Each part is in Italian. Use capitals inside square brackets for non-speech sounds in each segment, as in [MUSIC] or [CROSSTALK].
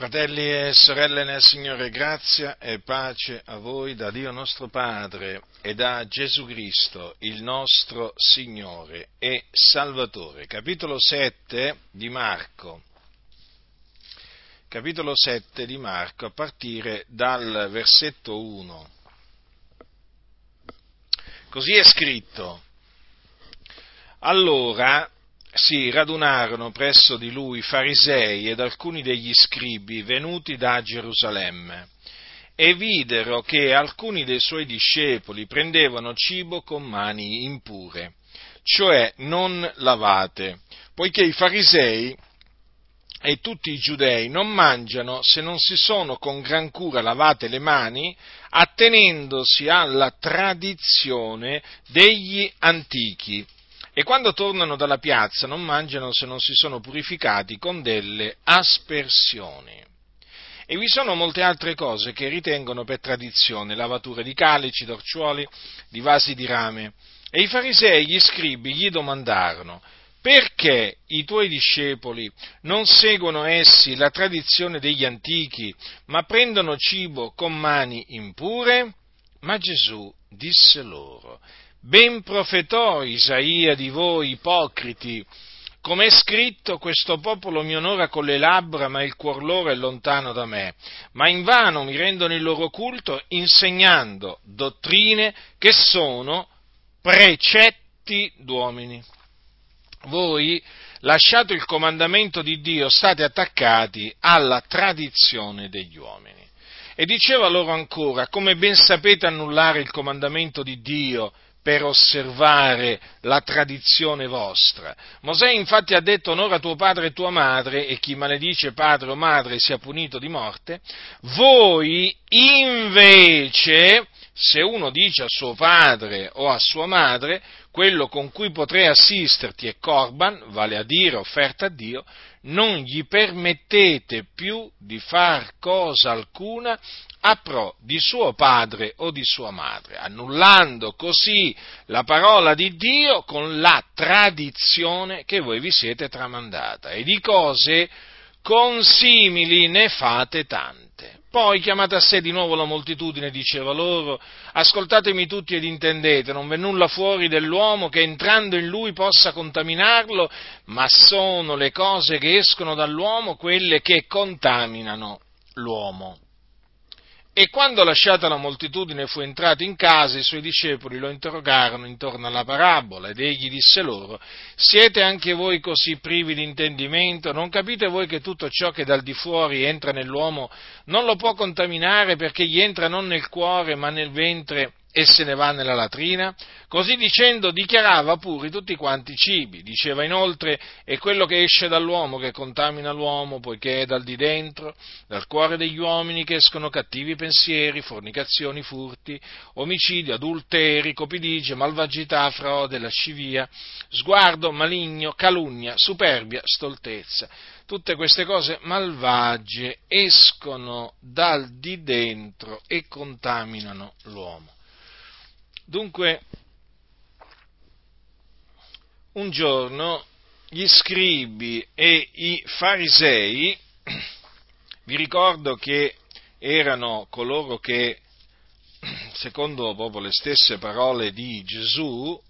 Fratelli e sorelle nel Signore, grazia e pace a voi da Dio nostro Padre e da Gesù Cristo, il nostro Signore e Salvatore. Capitolo 7 di Marco. Capitolo 7 di Marco a partire dal versetto 1. Così è scritto. Allora si radunarono presso di lui farisei ed alcuni degli scribi venuti da Gerusalemme e videro che alcuni dei suoi discepoli prendevano cibo con mani impure, cioè non lavate, poiché i farisei e tutti i giudei non mangiano se non si sono con gran cura lavate le mani, attenendosi alla tradizione degli antichi e quando tornano dalla piazza non mangiano se non si sono purificati con delle aspersioni. E vi sono molte altre cose che ritengono per tradizione, lavature di calici, d'orciuoli, di vasi di rame. E i farisei e gli scribi gli domandarono, perché i tuoi discepoli non seguono essi la tradizione degli antichi, ma prendono cibo con mani impure? Ma Gesù disse loro, Ben profetò Isaia di voi, ipocriti, come è scritto, questo popolo mi onora con le labbra, ma il cuor loro è lontano da me. Ma invano mi rendono il loro culto insegnando dottrine che sono precetti d'uomini. Voi, lasciato il comandamento di Dio, state attaccati alla tradizione degli uomini. E diceva loro ancora, come ben sapete annullare il comandamento di Dio, per osservare la tradizione vostra. Mosè infatti ha detto onora tuo padre e tua madre e chi maledice padre o madre sia punito di morte. Voi invece, se uno dice a suo padre o a sua madre, quello con cui potrei assisterti è corban, vale a dire offerta a Dio, non gli permettete più di far cosa alcuna a pro di suo padre o di sua madre, annullando così la parola di Dio con la tradizione che voi vi siete tramandata. E di cose consimili ne fate tante. Poi chiamate a sé di nuovo la moltitudine, diceva loro, ascoltatemi tutti ed intendete, non v'è nulla fuori dell'uomo che entrando in lui possa contaminarlo, ma sono le cose che escono dall'uomo quelle che contaminano l'uomo. E quando lasciata la moltitudine fu entrato in casa, i suoi discepoli lo interrogarono intorno alla parabola ed egli disse loro, siete anche voi così privi di intendimento? Non capite voi che tutto ciò che dal di fuori entra nell'uomo non lo può contaminare perché gli entra non nel cuore ma nel ventre e se ne va nella latrina? Così dicendo dichiarava puri tutti quanti i cibi. Diceva inoltre, è quello che esce dall'uomo che contamina l'uomo, poiché è dal di dentro, dal cuore degli uomini che escono cattivi pensieri, fornicazioni, furti, omicidi, adulteri, copidigie, malvagità, frode, lascivia, sguardo maligno, calunnia, superbia, stoltezza. Tutte queste cose malvagie escono dal di dentro e contaminano l'uomo. Dunque, un giorno gli scribi e i farisei, [CLEARS THROAT] vi ricordo che erano coloro che, [CLEARS THROAT] secondo proprio le stesse parole di Gesù,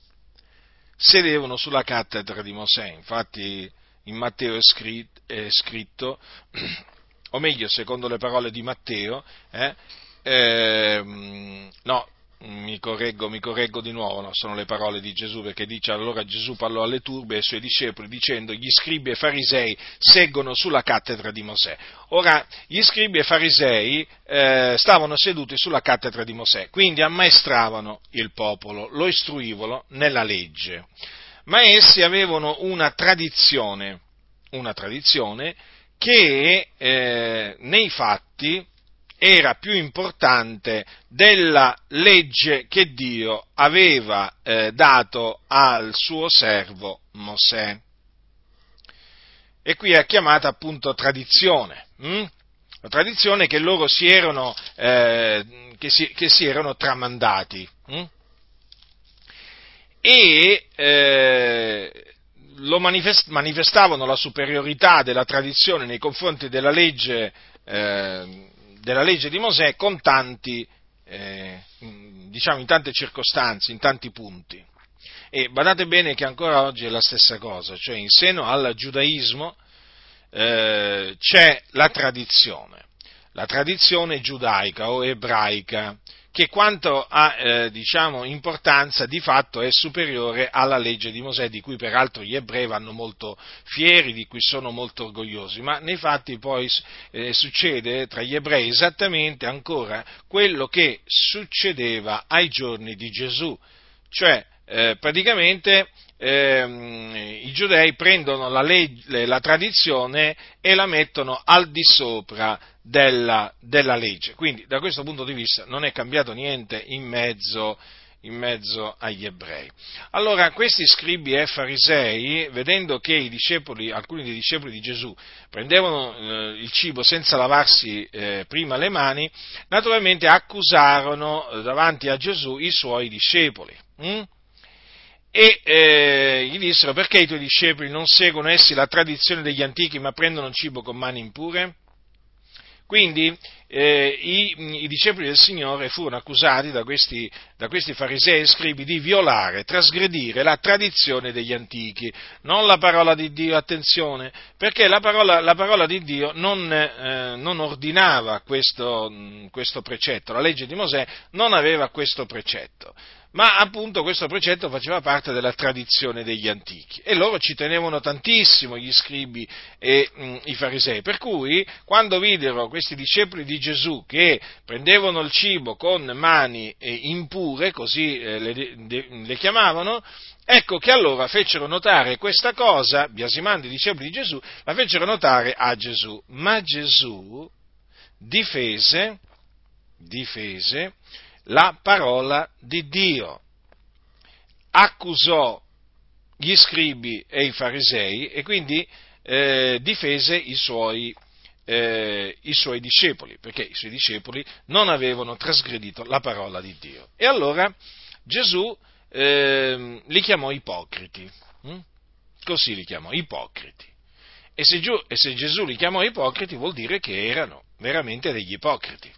sedevano sulla cattedra di Mosè. Infatti in Matteo è scritto, è scritto [CLEARS THROAT] o meglio, secondo le parole di Matteo, eh, eh, no, mi correggo, mi correggo di nuovo, no, sono le parole di Gesù, perché dice allora Gesù parlò alle turbe e ai suoi discepoli dicendo gli scribi e farisei seggono sulla cattedra di Mosè. Ora, gli scribi e farisei eh, stavano seduti sulla cattedra di Mosè, quindi ammaestravano il popolo, lo istruivano nella legge, ma essi avevano una tradizione, una tradizione che eh, nei fatti era più importante della legge che Dio aveva eh, dato al suo servo Mosè. E qui è chiamata appunto tradizione, hm? la tradizione che loro si erano, eh, che si, che si erano tramandati. Hm? E eh, manifest- manifestavano la superiorità della tradizione nei confronti della legge, eh, della legge di Mosè con tanti, eh, diciamo in tante circostanze, in tanti punti. E badate bene che ancora oggi è la stessa cosa, cioè in seno al giudaismo eh, c'è la tradizione, la tradizione giudaica o ebraica, che quanto a eh, diciamo, importanza di fatto è superiore alla legge di Mosè, di cui peraltro gli ebrei vanno molto fieri, di cui sono molto orgogliosi, ma nei fatti poi eh, succede tra gli ebrei esattamente ancora quello che succedeva ai giorni di Gesù, cioè eh, praticamente eh, i giudei prendono la, legge, la, tradizione e la mettono al di sopra della, della, legge. Quindi da questo punto di vista non è cambiato niente in mezzo, in mezzo agli ebrei. Allora questi scribi e farisei, vedendo che discepoli, alcuni dei discepoli di Gesù prendevano eh, il cibo senza lavarsi eh, prima le mani, naturalmente accusarono eh, davanti a Gesù i suoi discepoli. Hm? e eh, gli dissero perché i tuoi discepoli non seguono essi la tradizione degli antichi ma prendono cibo con mani impure? Quindi eh, i, i, discepoli del Signore furono accusati da questi, da questi, farisei e scribi di violare, trasgredire la tradizione degli antichi, non la parola di Dio, attenzione, perché la parola, la parola di Dio non, eh, non ordinava questo, questo precetto, la legge di Mosè non aveva questo precetto ma appunto questo precetto faceva parte della tradizione degli antichi e loro ci tenevano tantissimo gli scribi e mh, i farisei, per cui quando videro questi discepoli di Gesù che prendevano il cibo con mani eh, impure, così eh, le, de, le chiamavano, Ecco che allora fecero notare questa cosa, biasimando i discepoli di Gesù, la fecero notare a Gesù. Ma Gesù difese, difese la parola di Dio. Accusò gli scribi e i farisei e quindi eh, difese i suoi, eh, i suoi, discepoli, perché i suoi discepoli non avevano trasgredito la parola di Dio. E allora Gesù eh, li chiamò ipocriti, hm? così li chiamò ipocriti. E se, e se Gesù li chiamò ipocriti vuol dire che erano veramente degli ipocriti.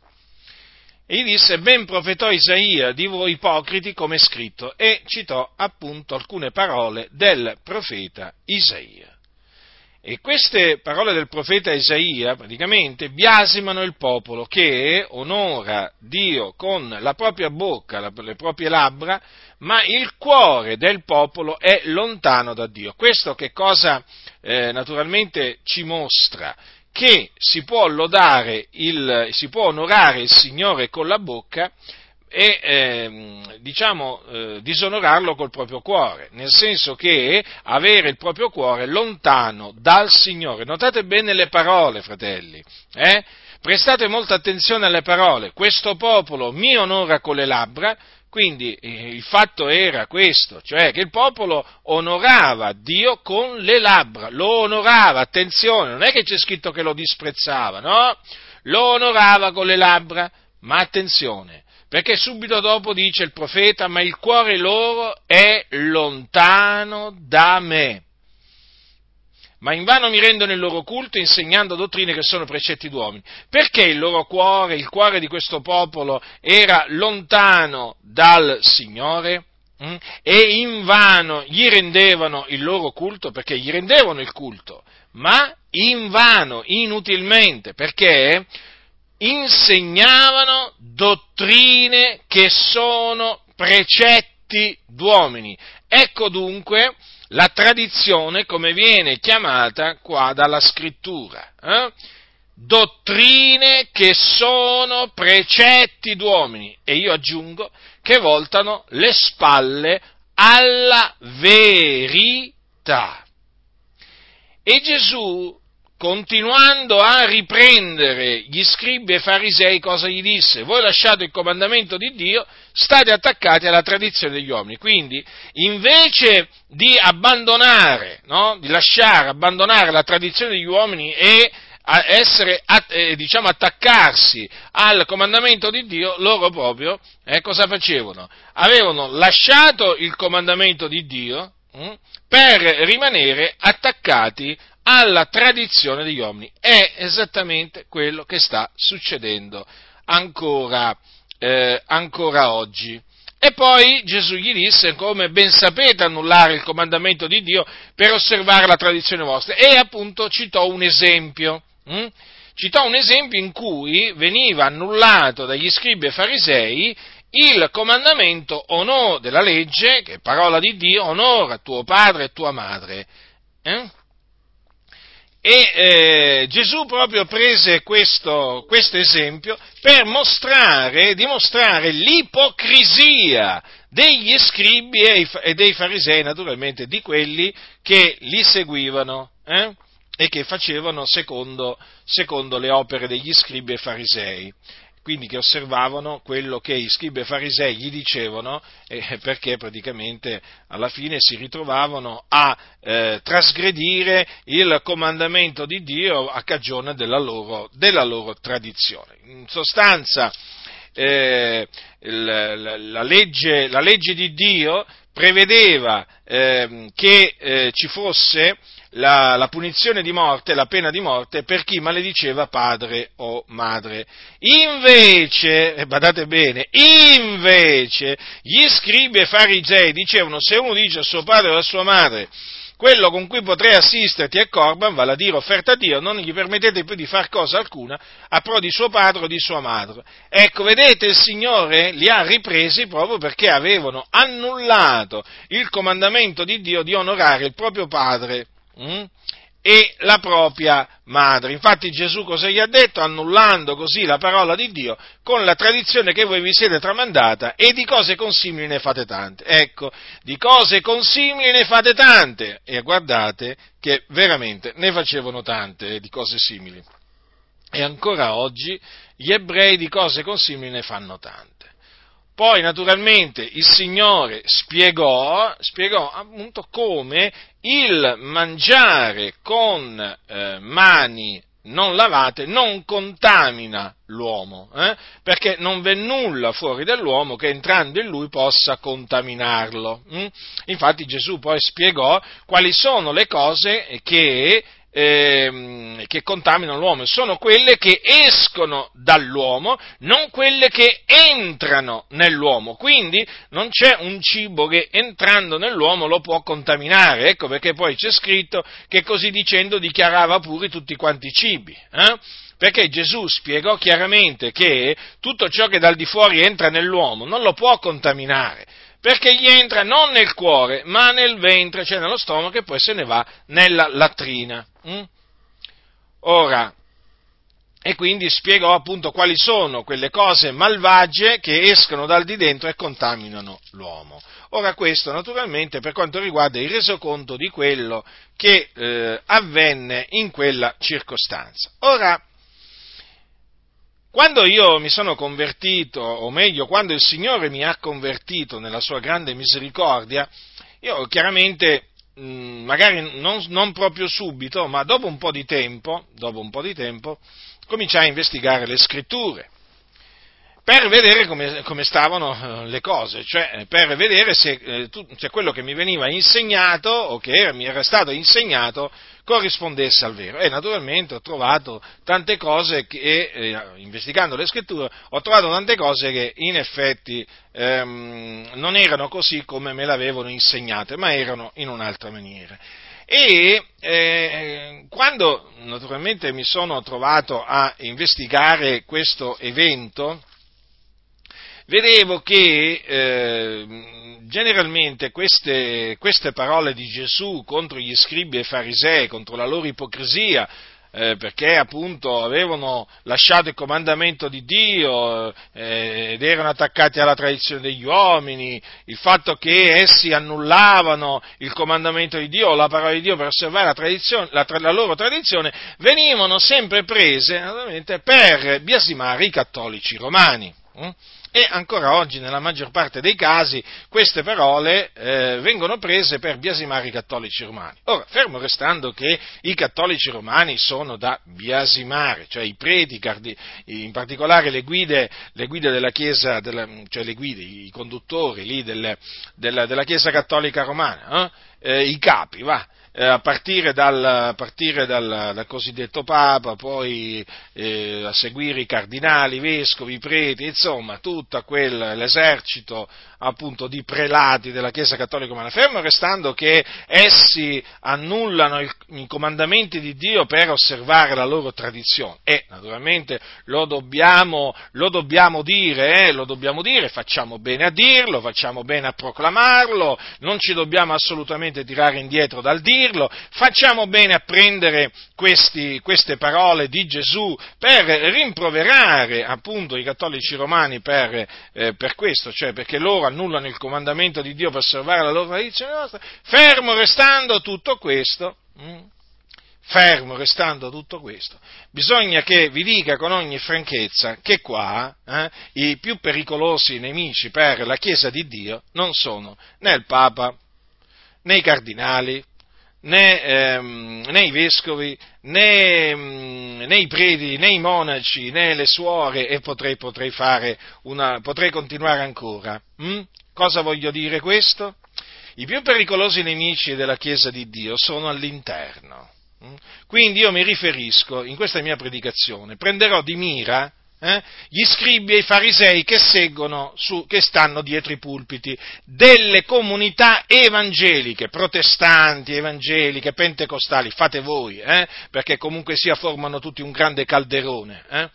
E gli disse, ben profetò Isaia di voi ipocriti come è scritto, e citò appunto alcune parole del profeta Isaia. E queste parole del profeta Isaia praticamente biasimano il popolo che onora Dio con la propria bocca, le proprie labbra, ma il cuore del popolo è lontano da Dio. Questo che cosa eh, naturalmente ci mostra? Che si può lodare il, si può onorare il Signore con la bocca e eh, diciamo eh, disonorarlo col proprio cuore, nel senso che avere il proprio cuore lontano dal Signore. Notate bene le parole, fratelli, eh? prestate molta attenzione alle parole. Questo popolo mi onora con le labbra, quindi eh, il fatto era questo, cioè che il popolo onorava Dio con le labbra, lo onorava, attenzione, non è che c'è scritto che lo disprezzava, no? Lo onorava con le labbra, ma attenzione, perché subito dopo dice il profeta, ma il cuore loro è lontano da me ma invano mi rendono il loro culto insegnando dottrine che sono precetti d'uomini. Perché il loro cuore, il cuore di questo popolo era lontano dal Signore? Mm? E invano gli rendevano il loro culto, perché gli rendevano il culto, ma invano, inutilmente, perché insegnavano dottrine che sono precetti d'uomini. Ecco dunque la tradizione come viene chiamata qua dalla scrittura. Eh? Dottrine che sono precetti d'uomini e io aggiungo che voltano le spalle alla verità. E Gesù continuando a riprendere gli scribi e farisei, cosa gli disse? Voi lasciate il comandamento di Dio, state attaccati alla tradizione degli uomini. Quindi, invece di abbandonare, no? di lasciare, abbandonare la tradizione degli uomini e essere, eh, diciamo, attaccarsi al comandamento di Dio, loro proprio, eh, cosa facevano? Avevano lasciato il comandamento di Dio, hm, per rimanere attaccati alla tradizione degli uomini. È esattamente quello che sta succedendo ancora, eh, ancora oggi. E poi Gesù gli disse, come ben sapete, annullare il comandamento di Dio per osservare la tradizione vostra. E appunto citò un esempio. Hm? Citò un esempio in cui veniva annullato dagli scribi e farisei il comandamento onò della legge, che è parola di Dio, onora tuo padre e tua madre. Eh? E eh, Gesù proprio prese questo, esempio per mostrare, dimostrare l'ipocrisia degli scribi e dei farisei, naturalmente, di quelli che li seguivano eh? e che facevano secondo, secondo le opere degli scribi e farisei quindi che osservavano quello che i scribi e farisei gli dicevano, eh, perché praticamente alla fine si ritrovavano a eh, trasgredire il comandamento di Dio a cagione della loro, della loro tradizione. In sostanza, eh, il, la, legge, la, legge, di Dio prevedeva ehm, che eh, ci fosse la, la, punizione di morte, la pena di morte per chi malediceva padre o madre. Invece, eh, badate bene, invece gli scribi e farisei dicevano se uno dice a suo padre o a sua madre quello con cui potrei assisterti è Corban, vale a dire offerta a Dio, non gli permettete più di far cosa alcuna a pro di suo padre o di sua madre. Ecco, vedete, il Signore li ha ripresi proprio perché avevano annullato il comandamento di Dio di onorare il proprio padre Mm? e la propria madre. Infatti Gesù cosa gli ha detto? Annullando così la parola di Dio con la tradizione che voi vi siete tramandata e di cose consimili ne fate tante. Ecco, di cose consimili ne fate tante e guardate che veramente ne facevano tante di cose simili. E ancora oggi gli ebrei di cose consimili ne fanno tante. Poi naturalmente il Signore spiegò, spiegò appunto come il mangiare con eh, mani non lavate non contamina l'uomo, eh? perché non v'è nulla fuori dell'uomo che entrando in lui possa contaminarlo. Hm? Infatti Gesù poi spiegò quali sono le cose che eh, che contaminano l'uomo, sono quelle che escono dall'uomo, non quelle che entrano nell'uomo. Quindi non c'è un cibo che entrando nell'uomo lo può contaminare. Ecco perché poi c'è scritto che così dicendo dichiarava pure tutti quanti i cibi. Eh? Perché Gesù spiegò chiaramente che tutto ciò che dal di fuori entra nell'uomo non lo può contaminare perché gli entra non nel cuore, ma nel ventre, cioè nello stomaco, e poi se ne va nella latrina. Mm? Ora, e quindi spiegò appunto quali sono quelle cose malvagie che escono dal di dentro e contaminano l'uomo. Ora questo naturalmente per quanto riguarda il resoconto di quello che eh, avvenne in quella circostanza. Ora, quando io mi sono convertito, o meglio, quando il Signore mi ha convertito nella sua grande misericordia, io chiaramente, magari non, non proprio subito, ma dopo un po' di tempo, dopo un po' di tempo, cominciai a investigare le scritture per vedere come, come, stavano eh, le cose, cioè per vedere se, eh, quello che mi veniva insegnato o che mi era stato insegnato corrispondesse al vero. E naturalmente ho trovato tante cose che, eh, investigando le scritture, ho trovato tante cose che in effetti ehm, non erano così come me l'avevano insegnate, ma erano in un'altra maniera. E eh, quando naturalmente mi sono trovato a investigare questo evento, vedevo che eh, generalmente queste, queste, parole di Gesù contro gli scribi e farisei, contro la loro ipocrisia, eh, perché appunto avevano lasciato il comandamento di Dio eh, ed erano attaccati alla tradizione degli uomini, il fatto che essi annullavano il comandamento di Dio o la parola di Dio per osservare la, la, la loro tradizione, venivano sempre prese per biasimare i cattolici romani. Hm? E ancora oggi nella maggior parte dei casi queste parole eh, vengono prese per biasimare i cattolici romani. Ora, fermo restando che i cattolici romani sono da biasimare, cioè i preti, in particolare le guide, le guide della Chiesa, della, cioè le guide, i conduttori lì del, della, della Chiesa cattolica romana, eh? eh, i capi, va, eh, a partire, dal, a partire dal, dal, cosiddetto Papa, poi eh, a seguire i cardinali, i vescovi, i preti, insomma, tutto quell'esercito appunto di prelati della Chiesa Cattolica Romana, fermo restando che essi annullano il, i comandamenti di Dio per osservare la loro tradizione. E naturalmente lo dobbiamo, lo dobbiamo dire, eh, lo dobbiamo dire, facciamo bene a dirlo, facciamo bene a proclamarlo, non ci dobbiamo assolutamente tirare indietro dal dirlo, facciamo bene a prendere questi, queste parole di Gesù per rimproverare appunto i cattolici romani per, eh, per questo, cioè perché loro annullano il comandamento di Dio per osservare la loro tradizione nostra, fermo restando tutto questo, mh, hm, fermo restando tutto questo, bisogna che vi dica con ogni franchezza che qua eh, i più pericolosi nemici per la Chiesa di Dio non sono né il Papa, né i cardinali, né, ehm, né i vescovi, né, mm, né, i preti, né i monaci, né le suore e potrei, potrei, una, potrei continuare ancora. Mm? Cosa voglio dire questo? I più pericolosi nemici della Chiesa di Dio sono all'interno. Mm? Quindi io mi riferisco, in questa mia predicazione, prenderò di mira eh, gli scribi e i farisei che seguono, su, che stanno dietro i pulpiti delle comunità evangeliche, protestanti, evangeliche, pentecostali, fate voi, eh, perché comunque sia formano tutti un grande calderone. Eh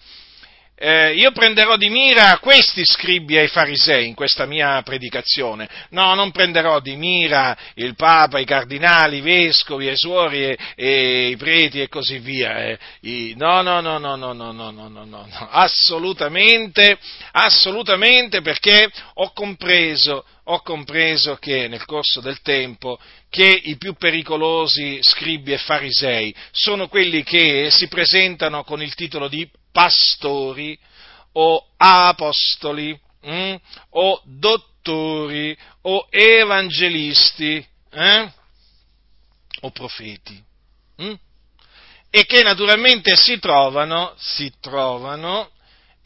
eh, io prenderò di mira questi scribi e i farisei in questa mia predicazione. No, non prenderò di mira il Papa, i cardinali, i vescovi, i suori e, e i preti e così via. Eh. I, no, no, no, no, no, no, no, no, no, no, assolutamente, assolutamente perché ho compreso, ho compreso che nel corso del tempo che i più pericolosi scribi e farisei sono quelli che si presentano con il titolo di pastori o apostoli hm? o dottori o evangelisti eh? o profeti hm? e che naturalmente si trovano, si trovano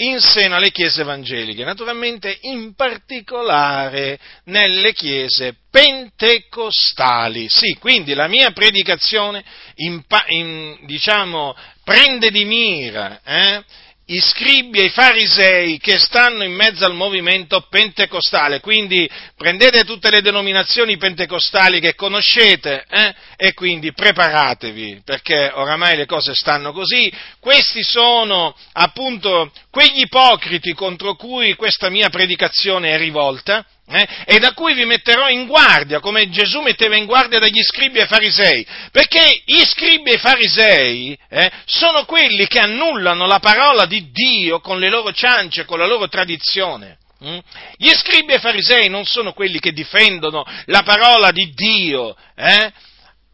in seno alle chiese evangeliche, naturalmente in particolare nelle chiese pentecostali. Sì, quindi la mia predicazione in, in, diciamo, prende di mira eh, i scribi e i farisei che stanno in mezzo al movimento pentecostale, quindi prendete tutte le denominazioni pentecostali che conoscete eh, e quindi preparatevi, perché oramai le cose stanno così. Questi sono appunto quegli ipocriti contro cui questa mia predicazione è rivolta, eh, e da cui vi metterò in guardia, come Gesù metteva in guardia dagli scribi e farisei, perché gli scribi e farisei eh, sono quelli che annullano la parola di Dio con le loro ciance, con la loro tradizione. Mm? Gli scribi e farisei non sono quelli che difendono la parola di Dio, eh?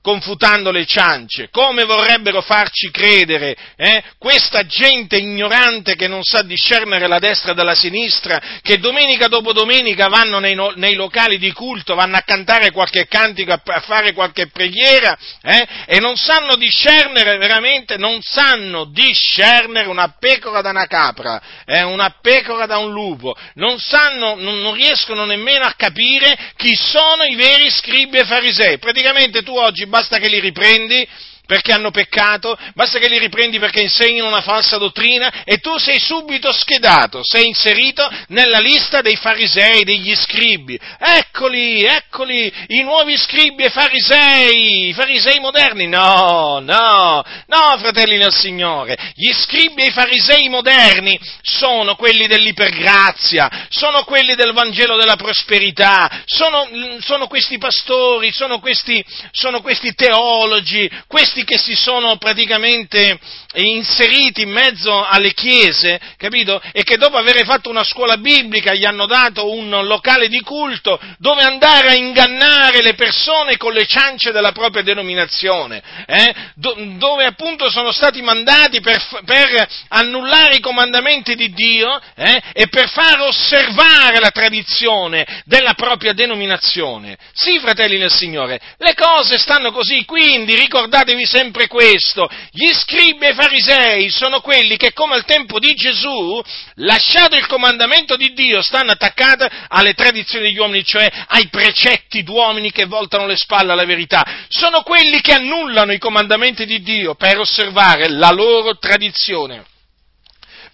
Confutando le ciance, come vorrebbero farci credere eh? questa gente ignorante che non sa discernere la destra dalla sinistra, che domenica dopo domenica vanno nei, nei locali di culto, vanno a cantare qualche cantico, a, a fare qualche preghiera eh? e non sanno discernere veramente, non sanno discernere una pecora da una capra, eh? una pecora da un lupo, non sanno, non, non riescono nemmeno a capire chi sono i veri scribi e farisei. Praticamente tu oggi basta che li riprendi perché hanno peccato, basta che li riprendi perché insegnano una falsa dottrina e tu sei subito schedato, sei inserito nella lista dei farisei, degli scribi. Eccoli, eccoli, i nuovi scribi e farisei, i farisei moderni. No, no, no, fratelli del Signore, gli scribi e i farisei moderni sono quelli dell'ipergrazia, sono quelli del Vangelo della prosperità, sono, sono questi pastori, sono questi, sono questi teologi, questi questi che si sono praticamente inseriti in mezzo alle chiese, capito? E che dopo aver fatto una scuola biblica gli hanno dato un locale di culto dove andare a ingannare le persone con le ciance della propria denominazione, eh? Do, dove appunto sono stati mandati per, per annullare i comandamenti di Dio eh? e per far osservare la tradizione della propria denominazione. Sì, fratelli del Signore, le cose stanno così, quindi ricordatevi sempre questo, gli scribi e i farisei sono quelli che come al tempo di Gesù, lasciato il comandamento di Dio, stanno attaccati alle tradizioni degli uomini, cioè ai precetti d'uomini che voltano le spalle alla verità. Sono quelli che annullano i comandamenti di Dio per osservare la loro tradizione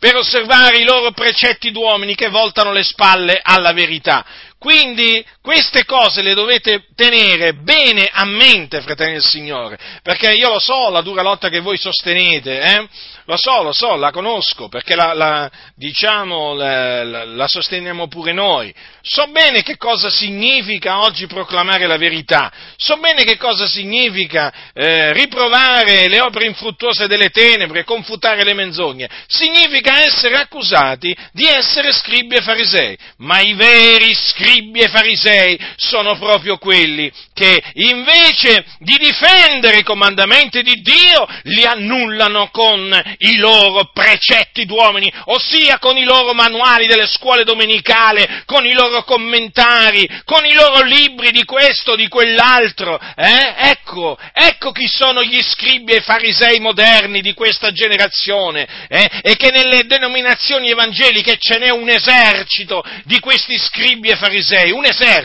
per osservare i loro precetti d'uomini che voltano le spalle alla verità. Quindi queste cose le dovete tenere bene a mente, fratelli del Signore, perché io lo so la dura lotta che voi sostenete, eh? lo so, lo so, la conosco, perché la, la diciamo, la, la, la, sosteniamo pure noi. So bene che cosa significa oggi proclamare la verità, so bene che cosa significa eh, riprovare le opere infruttuose delle tenebre, confutare le menzogne. Significa essere accusati di essere scribi e farisei, ma i veri scribi e farisei sono proprio quelli che invece di difendere i comandamenti di Dio li annullano con i loro precetti d'uomini, ossia con i loro manuali delle scuole domenicali, con i loro commentari, con i loro libri di questo, di quell'altro. Eh? Ecco, ecco chi sono gli scribi e farisei moderni di questa generazione, eh? e che nelle denominazioni evangeliche ce n'è un esercito di questi scribi e farisei, un esercito,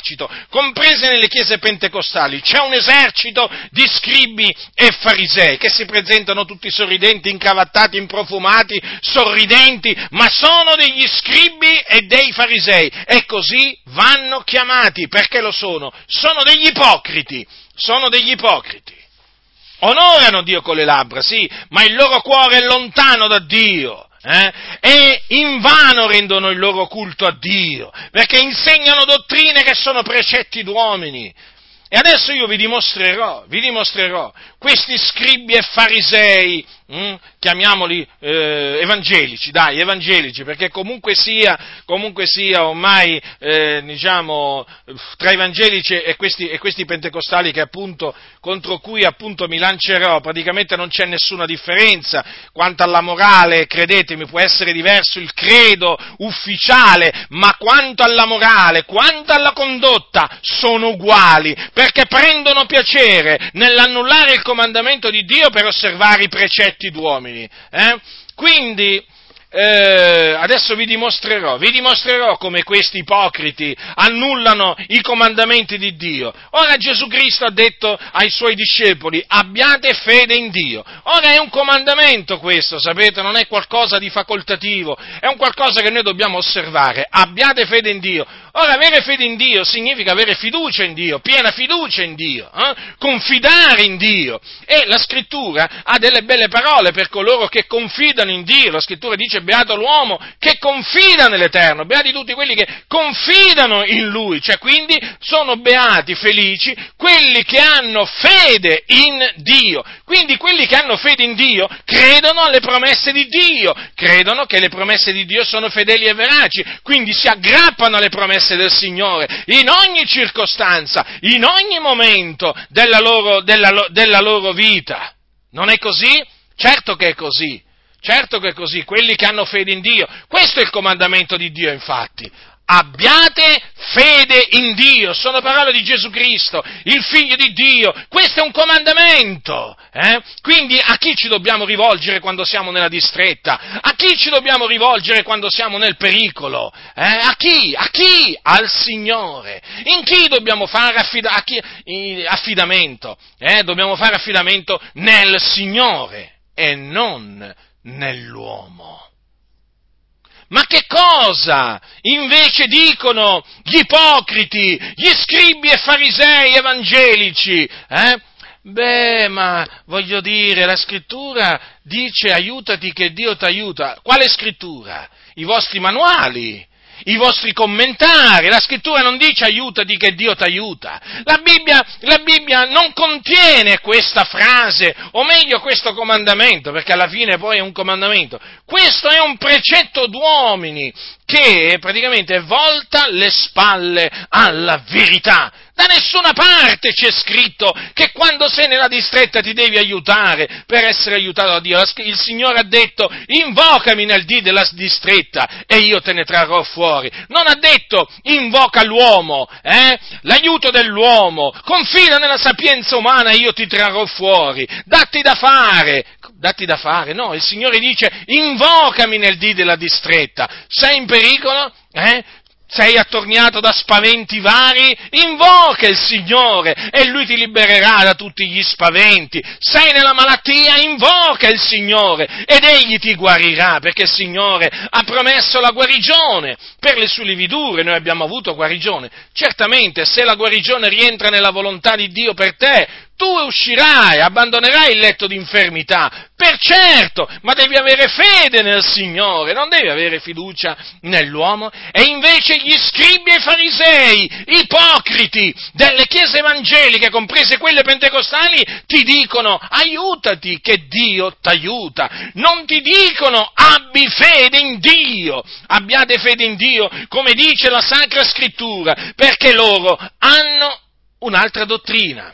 comprese nelle chiese pentecostali, c'è un esercito di scribi e farisei che si presentano tutti sorridenti, incavattati, improfumati, sorridenti, ma sono degli scribi e dei farisei e così vanno chiamati, perché lo sono? Sono degli ipocriti, sono degli ipocriti. Onorano Dio con le labbra, sì, ma il loro cuore è lontano da Dio. Eh? E invano rendono il loro culto a Dio, perché insegnano dottrine che sono precetti d'uomini. E adesso io vi dimostrerò, vi dimostrerò, questi scribi e farisei Mm? chiamiamoli eh, evangelici, dai, evangelici, perché comunque sia, comunque sia ormai, eh, diciamo, tra evangelici e questi, e questi, pentecostali che appunto, contro cui appunto mi lancerò, praticamente non c'è nessuna differenza. Quanto alla morale, credetemi, può essere diverso il credo ufficiale, ma quanto alla morale, quanto alla condotta, sono uguali, perché prendono piacere nell'annullare il comandamento di Dio per osservare i precetti d'uomini. Eh? Quindi, eh, adesso vi dimostrerò, vi dimostrerò come questi ipocriti annullano i comandamenti di Dio. Ora Gesù Cristo ha detto ai suoi discepoli, abbiate fede in Dio. Ora è un comandamento questo, sapete, non è qualcosa di facoltativo, è un qualcosa che noi dobbiamo osservare, abbiate fede in Dio. Ora, avere fede in Dio significa avere fiducia in Dio, piena fiducia in Dio, eh? confidare in Dio. E la scrittura ha delle belle parole per coloro che confidano in Dio. La scrittura dice beato l'uomo che confida nell'Eterno, beati tutti quelli che confidano in Lui, cioè quindi sono beati, felici, quelli che hanno fede in Dio. Quindi quelli che hanno fede in Dio credono alle promesse di Dio, credono che le promesse di Dio sono fedeli e veraci, quindi si aggrappano alle promesse del Signore in ogni circostanza, in ogni momento della loro, della, della loro vita. Non è così? Certo che è così. Certo che è così, quelli che hanno fede in Dio. Questo è il comandamento di Dio, infatti abbiate fede in Dio, sono parole di Gesù Cristo, il Figlio di Dio, questo è un comandamento. Eh? Quindi a chi ci dobbiamo rivolgere quando siamo nella distretta? A chi ci dobbiamo rivolgere quando siamo nel pericolo? Eh? A chi? A chi? Al Signore. In chi dobbiamo fare affida- chi? affidamento? Eh? Dobbiamo fare affidamento nel Signore e non nell'uomo. Ma che cosa invece dicono gli ipocriti, gli scribi e farisei evangelici? Eh? Beh, ma voglio dire, la scrittura dice aiutati che Dio ti aiuta. Quale scrittura? I vostri manuali i vostri commentari, la scrittura non dice aiutati che Dio ti aiuta, la Bibbia, la Bibbia non contiene questa frase, o meglio questo comandamento, perché alla fine poi è un comandamento, questo è un precetto d'uomini che praticamente volta le spalle alla verità. Da nessuna parte c'è scritto che quando sei nella distretta ti devi aiutare per essere aiutato da Dio. Il Signore ha detto invocami nel dì della distretta e io te ne trarrò fuori. Non ha detto invoca l'uomo, eh? l'aiuto dell'uomo, confida nella sapienza umana e io ti trarrò fuori. Datti da fare, datti da fare. No, il Signore dice invocami nel dì della distretta. Sei in pericolo? Eh? sei attorniato da spaventi vari, invoca il Signore e Lui ti libererà da tutti gli spaventi. Sei nella malattia, invoca il Signore ed Egli ti guarirà perché il Signore ha promesso la guarigione per le sue lividure. Noi abbiamo avuto guarigione. Certamente, se la guarigione rientra nella volontà di Dio per te, tu uscirai, abbandonerai il letto di infermità, per certo, ma devi avere fede nel Signore, non devi avere fiducia nell'uomo. E invece gli scribi e farisei, ipocriti delle chiese evangeliche, comprese quelle pentecostali, ti dicono aiutati che Dio t'aiuta. Non ti dicono abbi fede in Dio, abbiate fede in Dio, come dice la Sacra Scrittura, perché loro hanno un'altra dottrina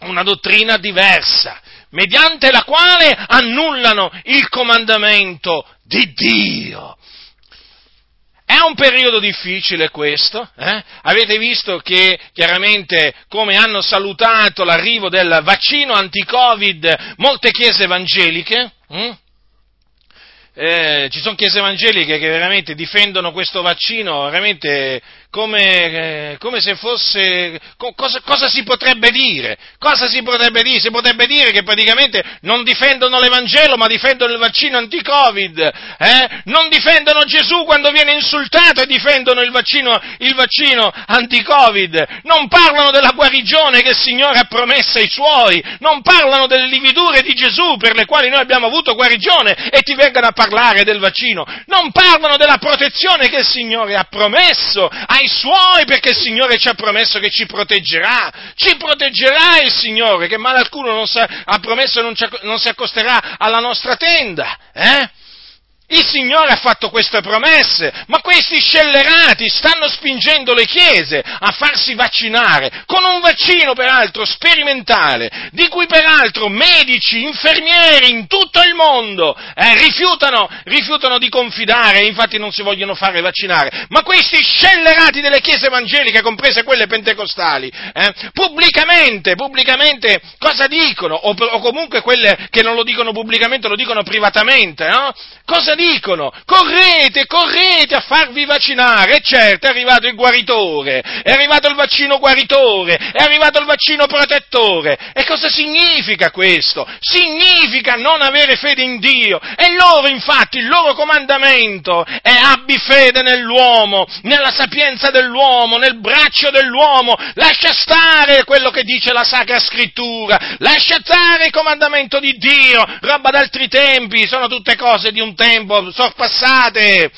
una dottrina diversa, mediante la quale annullano il comandamento di Dio. È un periodo difficile questo, eh? avete visto che chiaramente come hanno salutato l'arrivo del vaccino anti-Covid molte chiese evangeliche, hm? eh, ci sono chiese evangeliche che veramente difendono questo vaccino veramente come, eh, come se fosse, cosa, cosa, si potrebbe dire? Cosa si potrebbe dire? Si potrebbe dire che praticamente non difendono l'Evangelo ma difendono il vaccino anti-Covid, eh? non difendono Gesù quando viene insultato e difendono il vaccino, il vaccino anti-Covid, non parlano della guarigione che il Signore ha promesso ai Suoi, non parlano delle lividure di Gesù per le quali noi abbiamo avuto guarigione e ti vengono a parlare del vaccino, non parlano della protezione che il Signore ha promesso ai suoi perché il Signore ci ha promesso che ci proteggerà, ci proteggerà il Signore, che male alcuno non sa, ha promesso non, non si accosterà alla nostra tenda, eh? Il Signore ha fatto queste promesse, ma questi scellerati stanno spingendo le chiese a farsi vaccinare, con un vaccino peraltro sperimentale, di cui peraltro medici, infermieri in tutto il mondo eh, rifiutano, rifiutano, di confidare, infatti non si vogliono fare vaccinare. Ma questi scellerati delle chiese evangeliche, comprese quelle pentecostali, eh, pubblicamente, pubblicamente cosa dicono? O, o, comunque quelle che non lo dicono pubblicamente lo dicono privatamente, no? Cosa dicono? Correte, correte a farvi vaccinare. E certo, è arrivato il guaritore, è arrivato il vaccino guaritore, è arrivato il vaccino protettore. E cosa significa questo? Significa non avere fede in Dio. E loro, infatti, il loro comandamento è abbi fede nell'uomo, nella sapienza dell'uomo, nel braccio dell'uomo. Lascia stare quello che dice la Sacra Scrittura, lascia stare il comandamento di Dio, roba d'altri tempi, sono tutte cose di un tempo tempo sorpassate.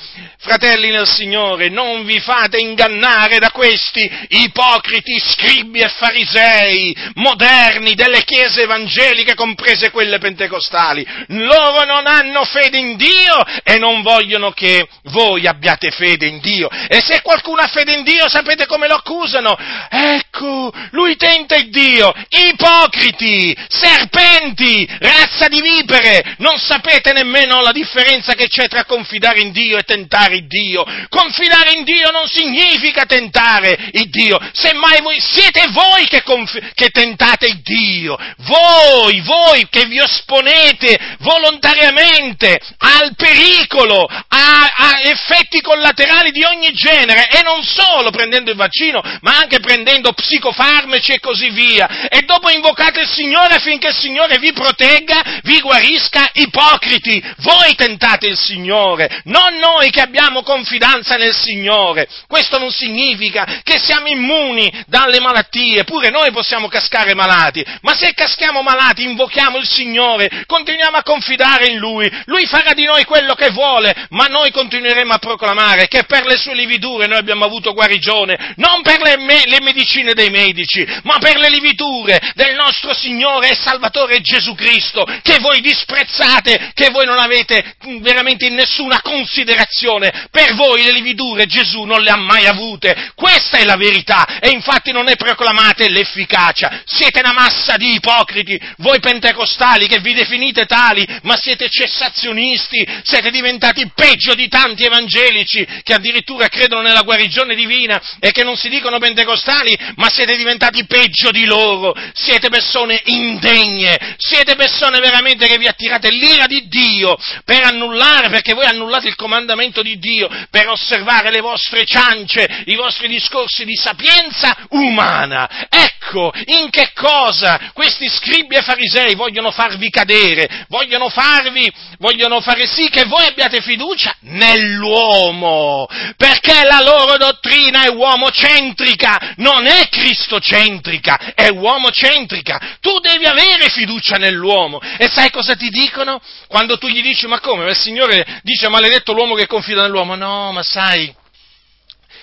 Fratelli nel Signore, non vi fate ingannare da questi ipocriti scribi e farisei moderni delle chiese evangeliche, comprese quelle pentecostali. Loro non hanno fede in Dio e non vogliono che voi abbiate fede in Dio. E se qualcuno ha fede in Dio, sapete come lo accusano? Ecco, lui tenta il Dio. Ipocriti, serpenti, razza di vipere, non sapete nemmeno la differenza che c'è tra confidare in Dio e tentare Dio. Confidare in Dio non significa tentare il Dio, semmai voi siete voi che, conf- che tentate il Dio, voi, voi che vi esponete volontariamente al pericolo, a, a effetti collaterali di ogni genere e non solo prendendo il vaccino, ma anche prendendo psicofarmaci e così via. E dopo invocate il Signore affinché il Signore vi protegga, vi guarisca, ipocriti. Voi tentate il Signore, non noi che abbiamo confidenza nel Signore. Questo non significa che siamo immuni dalle malattie, pure noi possiamo cascare malati, ma se caschiamo malati invochiamo il Signore, continuiamo a confidare in Lui, Lui farà di noi quello che vuole, ma noi continueremo a proclamare che per le sue lividure noi abbiamo avuto guarigione, non per le, me- le medicine dei medici, ma per le lividure del nostro Signore e Salvatore Gesù Cristo, che voi disprezzate, che voi non avete veramente in nessuna considerazione. Per voi le lividure Gesù non le ha mai avute. Questa è la verità e infatti non ne proclamate l'efficacia. Siete una massa di ipocriti, voi pentecostali che vi definite tali, ma siete cessazionisti, siete diventati peggio di tanti evangelici che addirittura credono nella guarigione divina e che non si dicono pentecostali, ma siete diventati peggio di loro. Siete persone indegne, siete persone veramente che vi attirate l'ira di Dio per annullare, perché voi annullate il comandamento di Dio, per osservare le vostre ciance, i vostri discorsi di sapienza umana. Ecco in che cosa questi scribi e farisei vogliono farvi cadere, vogliono farvi, vogliono fare sì che voi abbiate fiducia nell'uomo, perché la loro dottrina è uomocentrica, non è cristocentrica, è uomocentrica. Tu devi avere fiducia nell'uomo. E sai cosa ti dicono? Quando tu gli dici, ma come? Ma Signore dice maledetto l'uomo che confida nell'uomo. No, ma sai,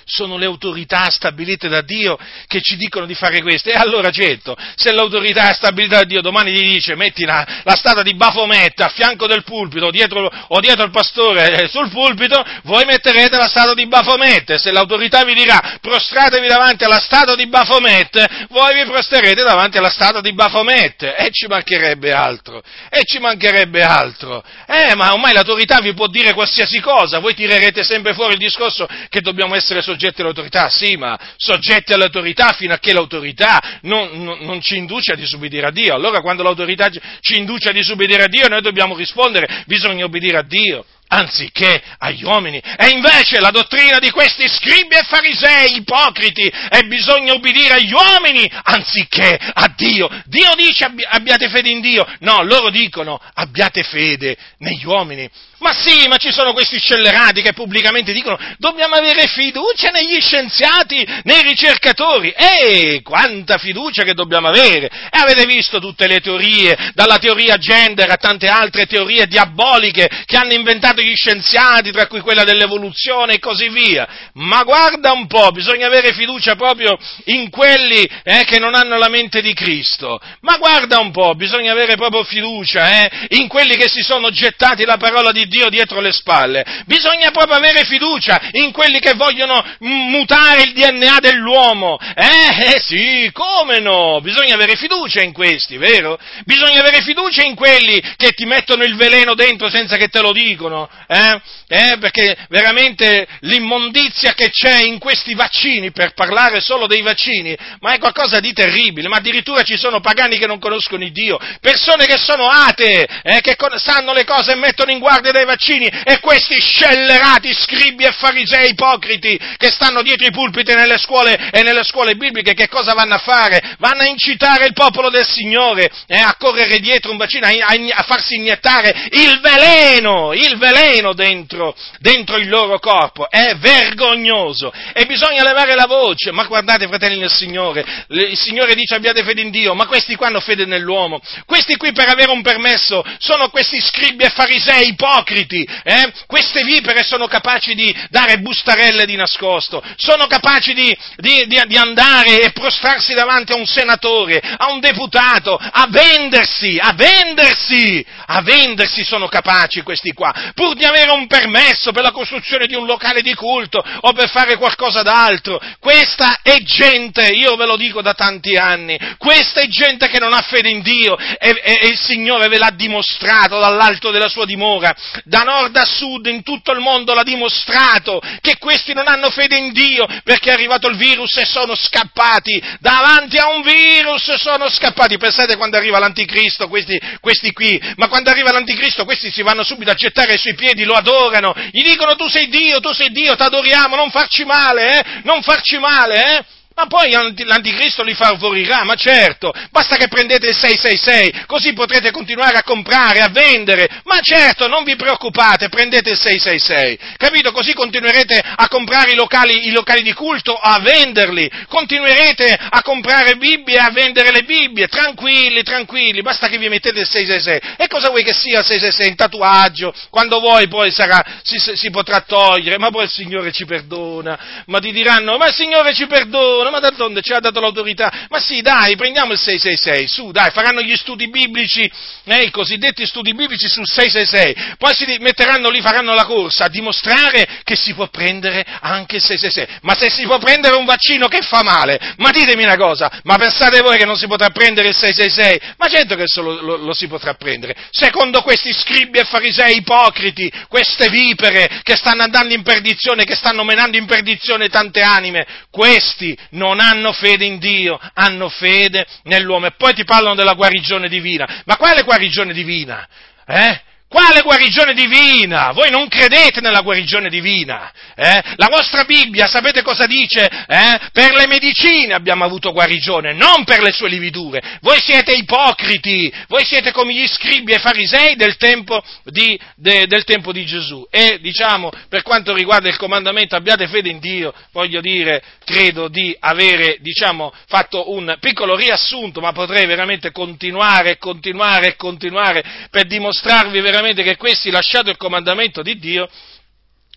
sono le autorità stabilite da Dio che ci dicono di fare questo. E allora certo, se l'autorità è stabilita da Dio domani gli dice metti la, la statua di Bafometta a fianco del pulpito dietro, o dietro il pastore eh, sul pulpito, voi metterete la statua di Bafometta e se l'autorità vi dirà prostratevi davanti alla statua di Bafometta, voi vi prosterete davanti alla statua di Bafometta e ci mancherebbe altro, e ci mancherebbe altro. Eh, ma ormai l'autorità vi può dire qualsiasi cosa, voi tirerete sempre fuori il discorso che dobbiamo essere soggetti soggetti all'autorità, sì, ma soggetti all'autorità fino a che l'autorità non, non, non, ci induce a disubbidire a Dio. Allora quando l'autorità ci induce a disubbidire a Dio noi dobbiamo rispondere, bisogna obbedire a Dio anziché agli uomini. E invece la dottrina di questi scribi e farisei ipocriti è bisogna obbedire agli uomini anziché a Dio. Dio dice abbiate fede in Dio. No, loro dicono abbiate fede negli uomini. Ma sì, ma ci sono questi scellerati che pubblicamente dicono dobbiamo avere fiducia negli scienziati, nei ricercatori. E quanta fiducia che dobbiamo avere! E avete visto tutte le teorie, dalla teoria gender a tante altre teorie diaboliche che hanno inventato gli scienziati, tra cui quella dell'evoluzione e così via. Ma guarda un po', bisogna avere fiducia proprio in quelli eh, che non hanno la mente di Cristo. Ma guarda un po', bisogna avere proprio fiducia eh, in quelli che si sono gettati la parola di Dio dietro le spalle. Bisogna proprio avere fiducia in quelli che vogliono mutare il DNA dell'uomo. Eh, eh sì, come no? Bisogna avere fiducia in questi, vero? Bisogna avere fiducia in quelli che ti mettono il veleno dentro senza che te lo dicono. Eh? Eh, perché veramente l'immondizia che c'è in questi vaccini, per parlare solo dei vaccini, ma è qualcosa di terribile, ma addirittura ci sono pagani che non conoscono il Dio, persone che sono atee, eh, che sanno le cose e mettono in guardia dai vaccini e questi scellerati scribi e farisei ipocriti che stanno dietro i pulpiti nelle scuole e nelle scuole bibliche che cosa vanno a fare? Vanno a incitare il popolo del Signore eh, a correre dietro un vaccino, a, a, a, farsi iniettare il veleno, il veleno dentro, dentro il loro corpo. È vergognoso e bisogna levare la voce. Ma guardate, fratelli del Signore, il Signore dice abbiate fede in Dio, ma questi qua hanno fede nell'uomo. Questi qui per avere un permesso sono questi scribi e farisei ipocriti ipocriti, eh? queste vipere sono capaci di dare bustarelle di nascosto, sono capaci di, di, di, di, andare e prostrarsi davanti a un senatore, a un deputato, a vendersi, a vendersi, a vendersi sono capaci questi qua, pur di avere un permesso per la costruzione di un locale di culto o per fare qualcosa d'altro. Questa è gente, io ve lo dico da tanti anni, questa è gente che non ha fede in Dio e, e, e il Signore ve l'ha dimostrato dall'alto della sua dimora, da nord a sud in tutto il mondo l'ha dimostrato che questi non hanno fede in Dio perché è arrivato il virus e sono scappati. Davanti a un virus sono scappati. Pensate quando arriva l'anticristo questi, questi qui. Ma quando arriva l'anticristo questi si vanno subito a gettare ai suoi piedi lo adorano. Gli dicono tu sei Dio tu sei Dio ti adoriamo non farci male eh non farci male eh ma poi l'anticristo li favorirà, ma certo, basta che prendete il 666, così potrete continuare a comprare, a vendere, ma certo, non vi preoccupate, prendete il 666, capito? Così continuerete a comprare i locali, i locali di culto, a venderli, continuerete a comprare Bibbie e a vendere le Bibbie, tranquilli, tranquilli, basta che vi mettete il 666. E cosa vuoi che sia il 666? Un tatuaggio, quando vuoi poi sarà, si, si potrà togliere, ma poi il Signore ci perdona, ma ti diranno, ma il Signore ci perdona, religione, ma d'altronde ci ha dato l'autorità. Ma sì, dai, prendiamo il 666, su, dai, faranno gli studi biblici, eh, i cosiddetti studi biblici sul 666, poi si metteranno lì, faranno la corsa a dimostrare che si può prendere anche il 666. Ma se si può prendere un vaccino che fa male, ma ditemi una cosa, ma pensate voi che non si potrà prendere il 666? Ma certo che lo, lo, lo si potrà prendere. Secondo questi scribi e farisei ipocriti, queste vipere che stanno andando in perdizione, che stanno menando in perdizione tante anime, questi non hanno fede in Dio, hanno fede nell'uomo. E poi ti parlano della guarigione divina. Ma quale guarigione divina? Eh? Quale guarigione divina? Voi non credete nella guarigione divina? Eh? La vostra Bibbia, sapete cosa dice? Eh? Per le medicine abbiamo avuto guarigione, non per le sue lividure. Voi siete ipocriti, voi siete come gli scribi e farisei del tempo di, de, del tempo di Gesù. E diciamo, per quanto riguarda il comandamento abbiate fede in Dio, voglio dire, credo di avere, diciamo, fatto un piccolo riassunto, ma potrei veramente continuare, continuare, continuare per dimostrarvi veramente veramente che questi, lasciato il comandamento di Dio,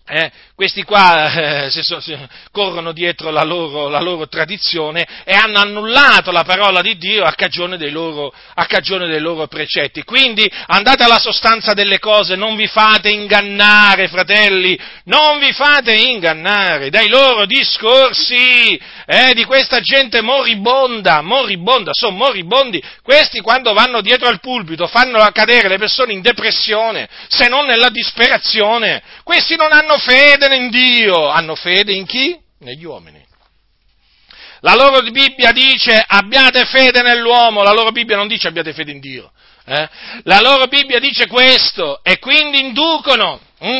eh, questi qua eh, si so, si, corrono dietro la loro, la loro, tradizione e hanno annullato la parola di Dio a cagione, loro, a cagione, dei loro, precetti. Quindi andate alla sostanza delle cose, non vi fate ingannare, fratelli, non vi fate ingannare dai loro discorsi eh, di questa gente moribonda, moribonda, sono moribondi. Questi quando vanno dietro al pulpito fanno cadere le persone in depressione, se non nella disperazione. Questi non hanno fede in Dio, hanno fede in chi? Negli uomini. La loro Bibbia dice abbiate fede nell'uomo, la loro Bibbia non dice abbiate fede in Dio. Eh? La loro Bibbia dice questo e quindi inducono. Hm?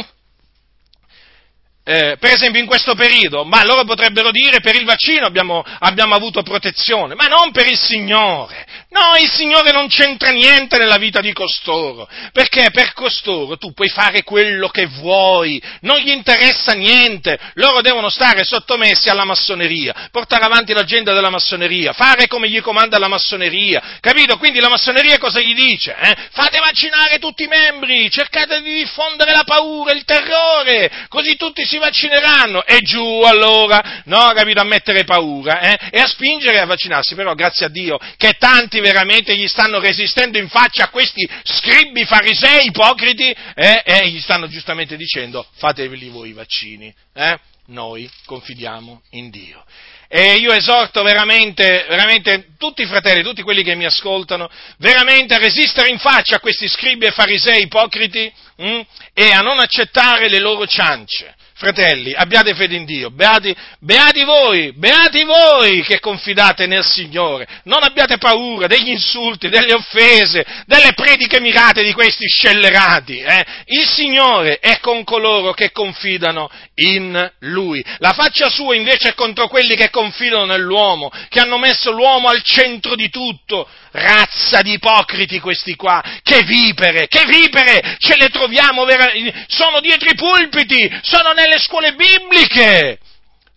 Eh, per esempio in questo periodo, ma loro potrebbero dire per il vaccino abbiamo, abbiamo, avuto protezione, ma non per il Signore. No, il Signore non c'entra niente nella vita di costoro, perché per costoro tu puoi fare quello che vuoi, non gli interessa niente, loro devono stare sottomessi alla massoneria, portare avanti l'agenda della massoneria, fare come gli comanda la massoneria, capito? Quindi la massoneria cosa gli dice? Eh? Fate vaccinare tutti i membri, cercate di diffondere la paura, il terrore, così tutti si vaccineranno e giù allora, no, capito, a mettere paura eh? e a spingere a vaccinarsi, però grazie a Dio che tanti veramente gli stanno resistendo in faccia a questi scribi farisei ipocriti eh? e gli stanno giustamente dicendo fatevi voi i vaccini, eh? noi confidiamo in Dio. E io esorto veramente, veramente tutti i fratelli, tutti quelli che mi ascoltano, veramente a resistere in faccia a questi scribi e farisei ipocriti mh, hm, e a non accettare le loro ciance. Fratelli, abbiate fede in Dio, beati, beati, voi, beati voi che confidate nel Signore, non abbiate paura degli insulti, delle offese, delle prediche mirate di questi scellerati. Eh? Il Signore è con coloro che confidano in Lui. La faccia sua invece è contro quelli che confidano nell'uomo, che hanno messo l'uomo al centro di tutto. Razza di ipocriti questi qua, che vipere, che vipere, ce le troviamo, vera- sono dietro i pulpiti, sono nelle scuole bibliche,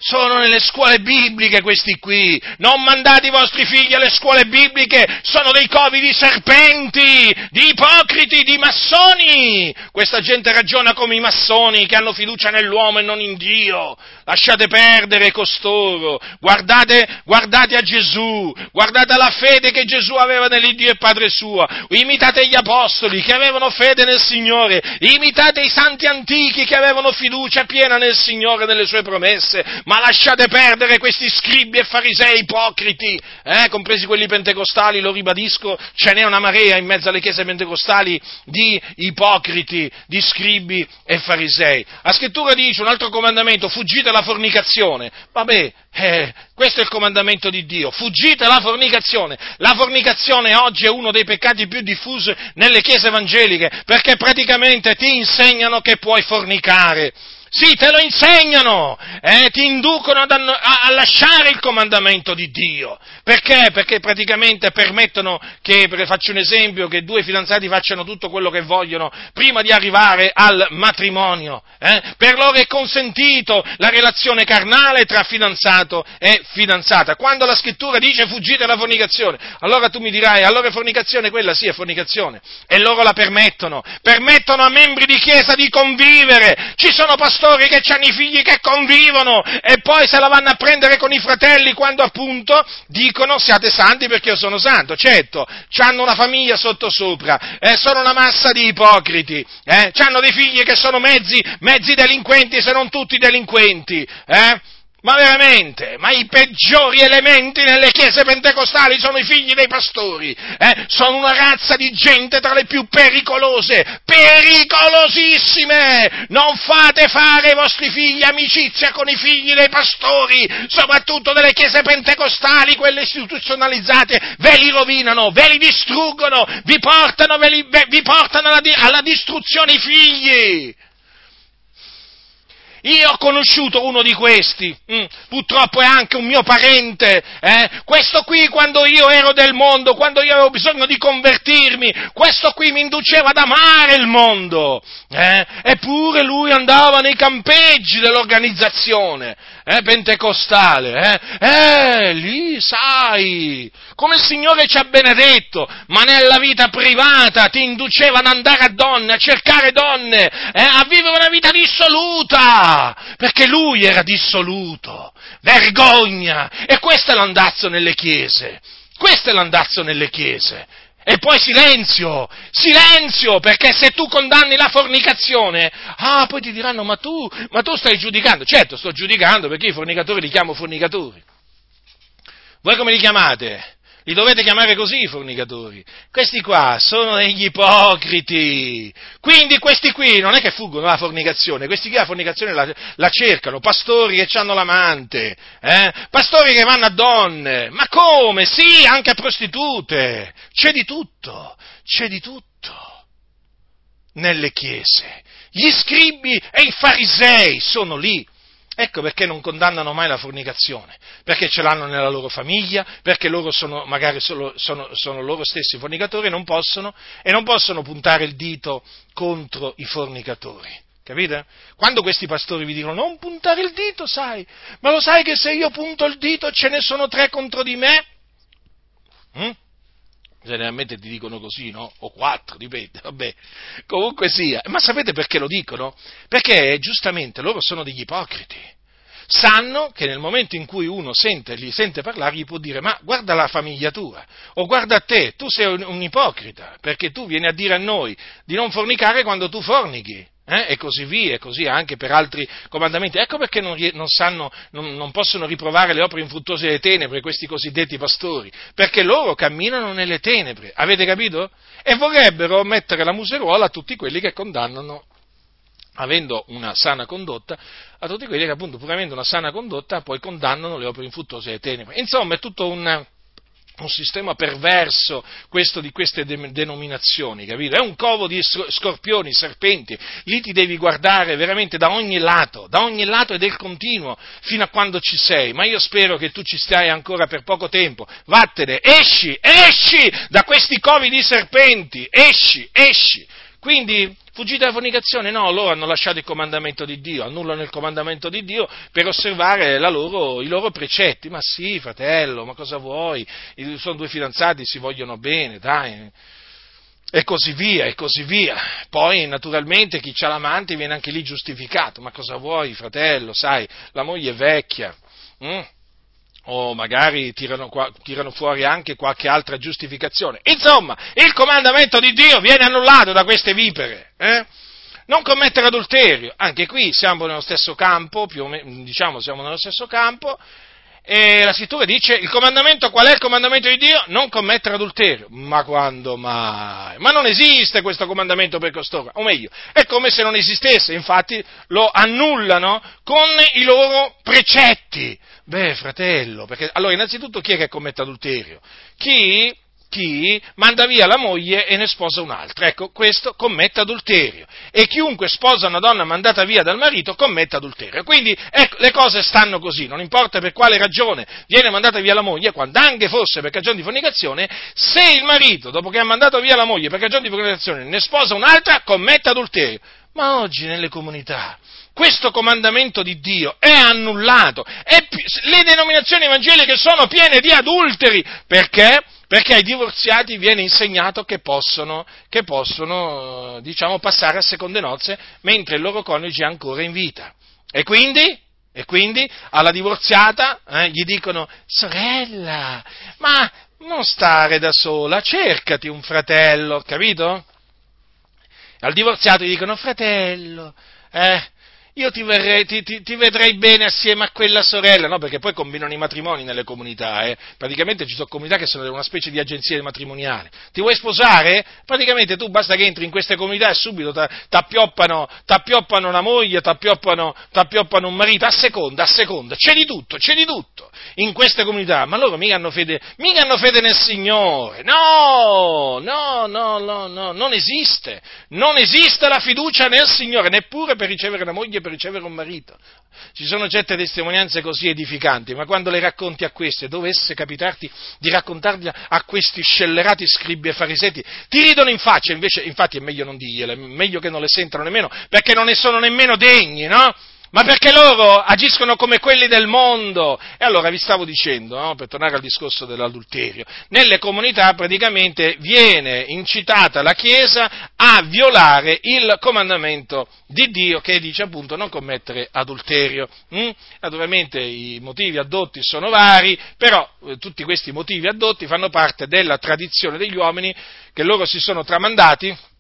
sono nelle scuole bibliche questi qui. Non mandate i vostri figli alle scuole bibliche, sono dei covi di serpenti, di ipocriti, di massoni. Questa gente ragiona come i massoni che hanno fiducia nell'uomo e non in Dio. Lasciate perdere costoro. Guardate, guardate a Gesù, guardate la fede che Gesù aveva nell'Iddio e Padre suo. Imitate gli apostoli che avevano fede nel Signore. Imitate i santi antichi che avevano fiducia piena nel Signore e nelle sue promesse ma lasciate perdere questi scribi e farisei ipocriti, eh, compresi quelli pentecostali, lo ribadisco, ce n'è una marea in mezzo alle chiese pentecostali di ipocriti, di scribi e farisei. La scrittura dice un altro comandamento, fuggite la fornicazione. Vabbè, eh, questo è il comandamento di Dio, fuggite la fornicazione. La fornicazione oggi è uno dei peccati più diffusi nelle chiese evangeliche, perché praticamente ti insegnano che puoi fornicare. Sì, te lo insegnano, eh, ti inducono ad, a, a, lasciare il comandamento di Dio. Perché? Perché praticamente permettono che, faccio un esempio, che due fidanzati facciano tutto quello che vogliono prima di arrivare al matrimonio. Eh? Per loro è consentito la relazione carnale tra fidanzato e fidanzata. Quando la scrittura dice fuggite dalla fornicazione, allora tu mi dirai, allora fornicazione quella sì è fornicazione. E loro la permettono. Permettono a membri di chiesa di convivere. Ci sono pastori pastori che hanno i figli che convivono e poi se la vanno a prendere con i fratelli quando appunto dicono siate santi perché io sono santo. Certo, hanno una famiglia sotto sopra, eh, sono una massa di ipocriti, eh, hanno dei figli che sono mezzi, mezzi delinquenti se non tutti delinquenti, eh? Ma veramente, ma i peggiori elementi nelle chiese pentecostali sono i figli dei pastori, eh? sono una razza di gente tra le più pericolose, pericolosissime! Non fate fare ai vostri figli amicizia con i figli dei pastori, soprattutto delle chiese pentecostali, quelle istituzionalizzate, ve li rovinano, ve li distruggono, vi portano, vi, vi portano alla, alla distruzione i figli! Io ho conosciuto uno di questi, mm, purtroppo è anche un mio parente, eh? questo qui quando io ero del mondo, quando io avevo bisogno di convertirmi, questo qui mi induceva ad amare il mondo, eh? eppure lui andava nei campeggi dell'organizzazione eh, pentecostale, eh? eh, lì sai, come il Signore ci ha benedetto, ma nella vita privata ti induceva ad andare a donne, a cercare donne, eh, a vivere una vita dissoluta, perché lui era dissoluto, vergogna, e questo è l'andazzo nelle chiese, questo è l'andazzo nelle chiese. E poi silenzio, silenzio, perché se tu condanni la fornicazione, ah, poi ti diranno, ma tu, ma tu stai giudicando. Certo, sto giudicando perché i fornicatori li chiamo fornicatori. Voi come li chiamate? Li dovete chiamare così i fornicatori. Questi qua sono degli ipocriti. Quindi questi qui non è che fuggono dalla fornicazione, questi qui la fornicazione la, la cercano, pastori che hanno l'amante, eh? pastori che vanno a donne. Ma come? Sì, anche a prostitute. C'è di tutto, c'è di tutto nelle chiese. Gli scribi e i farisei sono lì Ecco perché non condannano mai la fornicazione, perché ce l'hanno nella loro famiglia, perché loro sono magari solo, sono, sono loro stessi fornicatori e non, possono, e non possono puntare il dito contro i fornicatori. Capite? Quando questi pastori vi dicono non puntare il dito, sai, ma lo sai che se io punto il dito ce ne sono tre contro di me? Hm? Generalmente ti dicono così, no? O quattro, dipende, vabbè. Comunque sia. Ma sapete perché lo dicono? Perché giustamente loro sono degli ipocriti. Sanno che nel momento in cui uno sente, li sente parlare, gli può dire, ma guarda la famiglia tua, o guarda te, tu sei un, un ipocrita, perché tu vieni a dire a noi di non fornicare quando tu fornichi. Eh? E così via, e così anche per altri comandamenti. Ecco perché non, non, sanno, non, non, possono riprovare le opere infruttuose delle tenebre, questi cosiddetti pastori, perché loro camminano nelle tenebre, avete capito? E vorrebbero mettere la museruola a tutti quelli che condannano, avendo una sana condotta, a tutti quelli che appunto pur avendo una sana condotta poi condannano le opere infruttuose delle tenebre. Insomma, è tutto un un sistema perverso questo di queste denominazioni, capito? È un covo di scorpioni, serpenti, lì ti devi guardare veramente da ogni lato, da ogni lato e del continuo, fino a quando ci sei, ma io spero che tu ci stai ancora per poco tempo, vattene, esci, esci da questi covi di serpenti, esci, esci, quindi fuggite dalla fornicazione? No, loro hanno lasciato il comandamento di Dio, annullano il comandamento di Dio per osservare loro, i loro precetti. Ma sì, fratello, ma cosa vuoi? Sono due fidanzati, si vogliono bene, dai. E così via, e così via. Poi, naturalmente, chi ha l'amante viene anche lì giustificato. Ma cosa vuoi, fratello? Sai, la moglie è vecchia. Mm? O magari tirano, tirano, fuori anche qualche altra giustificazione. Insomma, il comandamento di Dio viene annullato da queste vipere. Eh? Non commettere adulterio, anche qui siamo nello stesso campo, più o meno, diciamo siamo nello stesso campo, e la scrittura dice, il comandamento, qual è il comandamento di Dio? Non commettere adulterio. Ma quando mai? Ma non esiste questo comandamento per costoro. O meglio, è come se non esistesse, infatti lo annullano con i loro precetti. Beh, fratello, perché allora innanzitutto chi è che commette adulterio? Chi chi manda via la moglie e ne sposa un'altra. Ecco, questo commette adulterio. E chiunque sposa una donna mandata via dal marito commette adulterio. Quindi ecco, le cose stanno così, non importa per quale ragione viene mandata via la moglie, quando anche fosse per cagione di fornicazione, se il marito, dopo che ha mandato via la moglie per cagione di fornicazione, ne sposa un'altra, commette adulterio. Ma oggi nelle comunità questo comandamento di Dio è annullato. È, le denominazioni evangeliche sono piene di adulteri. Perché? Perché ai divorziati viene insegnato che possono, che possono diciamo, passare a seconde nozze mentre il loro coniuge è ancora in vita. E quindi, e quindi alla divorziata eh, gli dicono, sorella, ma non stare da sola, cercati un fratello, capito? Al divorziato gli dicono, fratello, eh, io ti, verrei, ti, ti, ti, vedrei bene assieme a quella sorella, no? Perché poi combinano i matrimoni nelle comunità, eh? Praticamente ci sono comunità che sono una specie di agenzie matrimoniali. Ti vuoi sposare? Praticamente tu basta che entri in queste comunità e subito t'appioppano, t'appioppano una moglie, t'appioppano, t'appioppano un marito, a seconda, a seconda, c'è di tutto, c'è di tutto in queste comunità, ma loro mica hanno fede, mica hanno fede nel Signore, no, no, no, no, no, non esiste, non esiste la fiducia nel Signore, neppure per ricevere una moglie per ricevere un marito. Ci sono certe testimonianze così edificanti, ma quando le racconti a queste, dovesse capitarti di raccontarle a questi scellerati scribi e fariseti, ti ridono in faccia, invece, infatti è meglio non dirgliele, meglio che non le sentano nemmeno, perché non ne sono nemmeno degni, no? Ma perché loro agiscono come quelli del mondo. E allora vi stavo dicendo, no? per tornare al discorso dell'adulterio, nelle comunità praticamente viene incitata la Chiesa a violare il comandamento di Dio che dice appunto non commettere adulterio. Mm? Naturalmente i motivi addotti sono vari, però eh, tutti questi motivi addotti fanno parte della tradizione degli uomini che loro si sono tramandati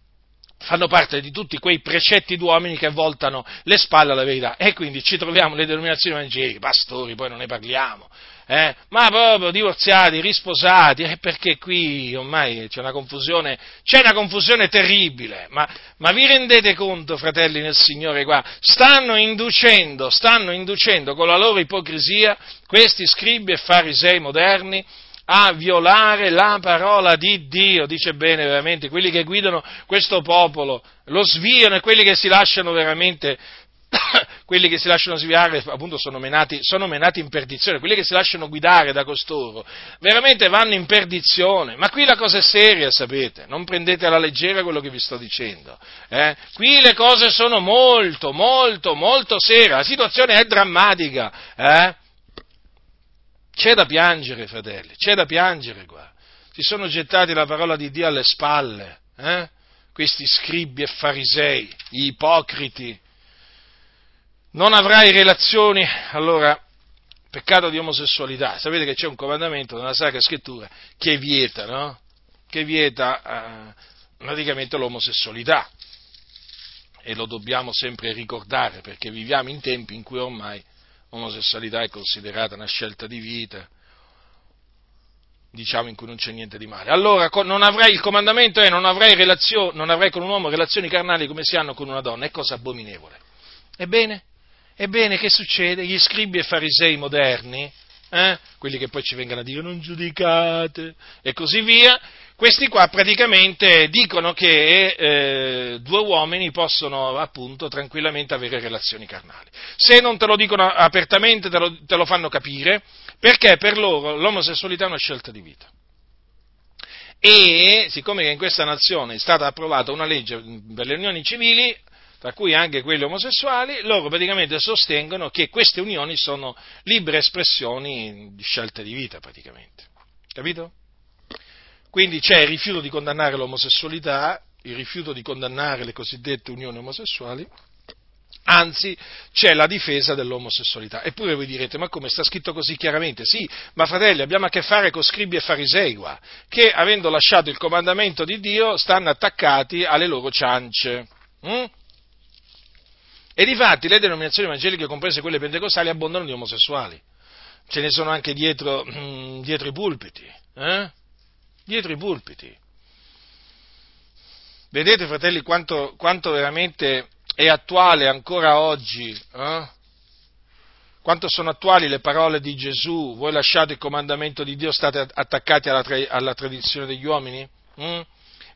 fanno parte di tutti quei precetti d'uomini che voltano le spalle alla verità. E quindi ci troviamo le denominazioni evangeliche, pastori, poi non ne parliamo, eh? ma proprio divorziati, risposati, eh, perché qui ormai c'è una confusione, c'è una confusione terribile, ma, ma, vi rendete conto, fratelli nel Signore, qua, stanno inducendo, stanno inducendo con la loro ipocrisia questi scribi e farisei moderni a violare la parola di Dio, dice bene veramente, quelli che guidano questo popolo, lo sviano e quelli che si lasciano veramente, [COUGHS] quelli che si lasciano sviare appunto sono menati, sono menati in perdizione, quelli che si lasciano guidare da costoro, veramente vanno in perdizione, ma qui la cosa è seria, sapete, non prendete alla leggera quello che vi sto dicendo, eh? qui le cose sono molto, molto, molto serie, la situazione è drammatica, eh? C'è da piangere, fratelli, c'è da piangere qua. Si sono gettati la parola di Dio alle spalle, eh? questi scribi e farisei, gli ipocriti. Non avrai relazioni, allora, peccato di omosessualità. Sapete che c'è un comandamento nella Sacra Scrittura che vieta, no? Che vieta eh, praticamente l'omosessualità. E lo dobbiamo sempre ricordare perché viviamo in tempi in cui ormai omosessualità è considerata una scelta di vita, diciamo in cui non c'è niente di male. Allora non avrai, il comandamento è non avrai, non avrai con un uomo relazioni carnali come si hanno con una donna, è cosa abominevole. Ebbene, ebbene che succede? Gli scribi e farisei moderni, eh, quelli che poi ci vengono a dire non giudicate e così via, questi qua praticamente dicono che eh, due uomini possono appunto tranquillamente avere relazioni carnali. Se non te lo dicono apertamente, te lo, te lo fanno capire, perché per loro l'omosessualità è una scelta di vita. E siccome in questa nazione è stata approvata una legge per le unioni civili, tra cui anche quelle omosessuali, loro praticamente sostengono che queste unioni sono libere espressioni di scelte di vita praticamente. Capito? Quindi c'è il rifiuto di condannare l'omosessualità, il rifiuto di condannare le cosiddette unioni omosessuali, anzi c'è la difesa dell'omosessualità. Eppure voi direte, ma come sta scritto così chiaramente? Sì, ma fratelli, abbiamo a che fare con scribi e farisei qua, che avendo lasciato il comandamento di Dio stanno attaccati alle loro ciance. Mm? E difatti le denominazioni evangeliche, comprese quelle pentecostali, abbondano di omosessuali. Ce ne sono anche dietro, mm, dietro i pulpiti. Eh? Dietro i pulpiti. Vedete, fratelli, quanto, quanto veramente è attuale ancora oggi, eh? quanto sono attuali le parole di Gesù, voi lasciate il comandamento di Dio, state attaccati alla, tra- alla tradizione degli uomini? Mm?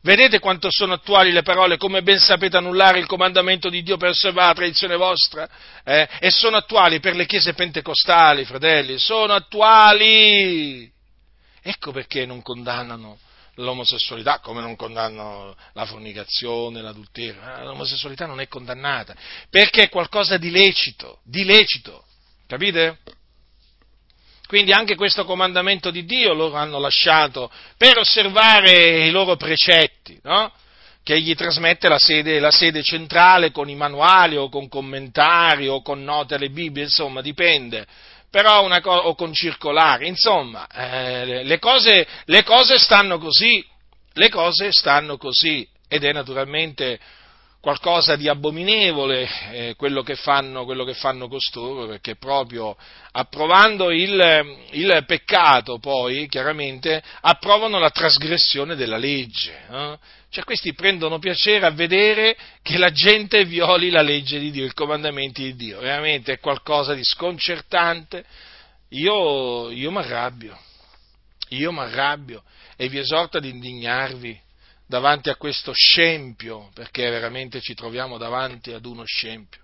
Vedete quanto sono attuali le parole, come ben sapete annullare il comandamento di Dio per osservare la tradizione vostra? Eh? E sono attuali per le chiese pentecostali, fratelli, sono attuali! Ecco perché non condannano l'omosessualità, come non condannano la fornicazione, l'adulterio. Eh, l'omosessualità non è condannata, perché è qualcosa di lecito, di lecito, capite? Quindi anche questo comandamento di Dio loro hanno lasciato per osservare i loro precetti, no? che gli trasmette la sede, la sede, centrale con i manuali o con commentari o con note alle Bibbie, insomma, dipende. Però una co- o con circolari, insomma, eh, le, cose, le cose stanno così, le cose stanno così ed è naturalmente qualcosa di abominevole eh, quello, che fanno, quello, che fanno, costoro, perché proprio approvando il, il, peccato poi, chiaramente, approvano la trasgressione della legge. Eh? Cioè questi prendono piacere a vedere che la gente violi la legge di Dio, i comandamenti di Dio. Veramente è qualcosa di sconcertante. Io, io mi arrabbio, io mi arrabbio e vi esorto ad indignarvi davanti a questo scempio, perché veramente ci troviamo davanti ad uno scempio.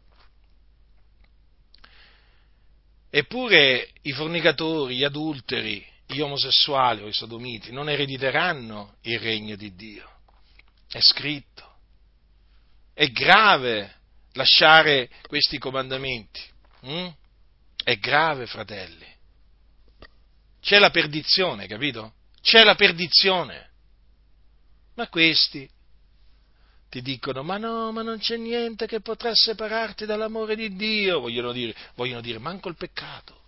Eppure i fornicatori, gli adulteri, gli omosessuali o i sodomiti non erediteranno il regno di Dio è scritto. È grave lasciare questi comandamenti. Mm? È grave, fratelli. C'è la perdizione, capito? C'è la perdizione. Ma questi ti dicono, ma no, ma non c'è niente che potrà separarti dall'amore di Dio. Vogliono dire, vogliono dire manco il peccato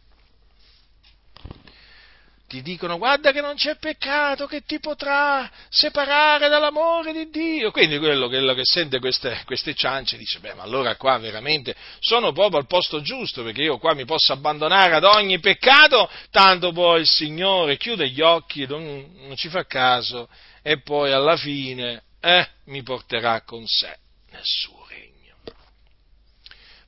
ti dicono guarda che non c'è peccato che ti potrà separare dall'amore di Dio. Quindi quello, quello che sente queste, queste ciance dice, beh ma allora qua veramente sono proprio al posto giusto perché io qua mi posso abbandonare ad ogni peccato, tanto poi il Signore chiude gli occhi, non, non ci fa caso e poi alla fine eh, mi porterà con sé nel suo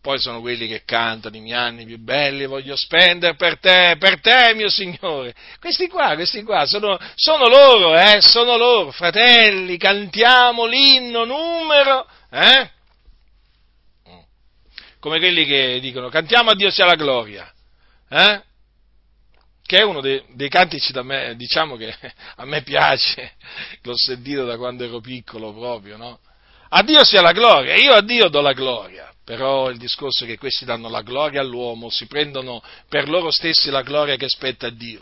poi sono quelli che cantano i miei anni più belli, voglio spendere per te, per te mio Signore. Questi qua, questi qua, sono, sono loro, eh, sono loro, fratelli, cantiamo l'inno numero, eh? Come quelli che dicono, cantiamo a Dio sia la gloria, eh? Che è uno dei, dei cantici da me, diciamo che [LAUGHS] a me piace, l'ho sentito da quando ero piccolo proprio, no? A Dio sia la gloria, io a Dio do la gloria. Però il discorso è che questi danno la gloria all'uomo, si prendono per loro stessi la gloria che spetta a Dio.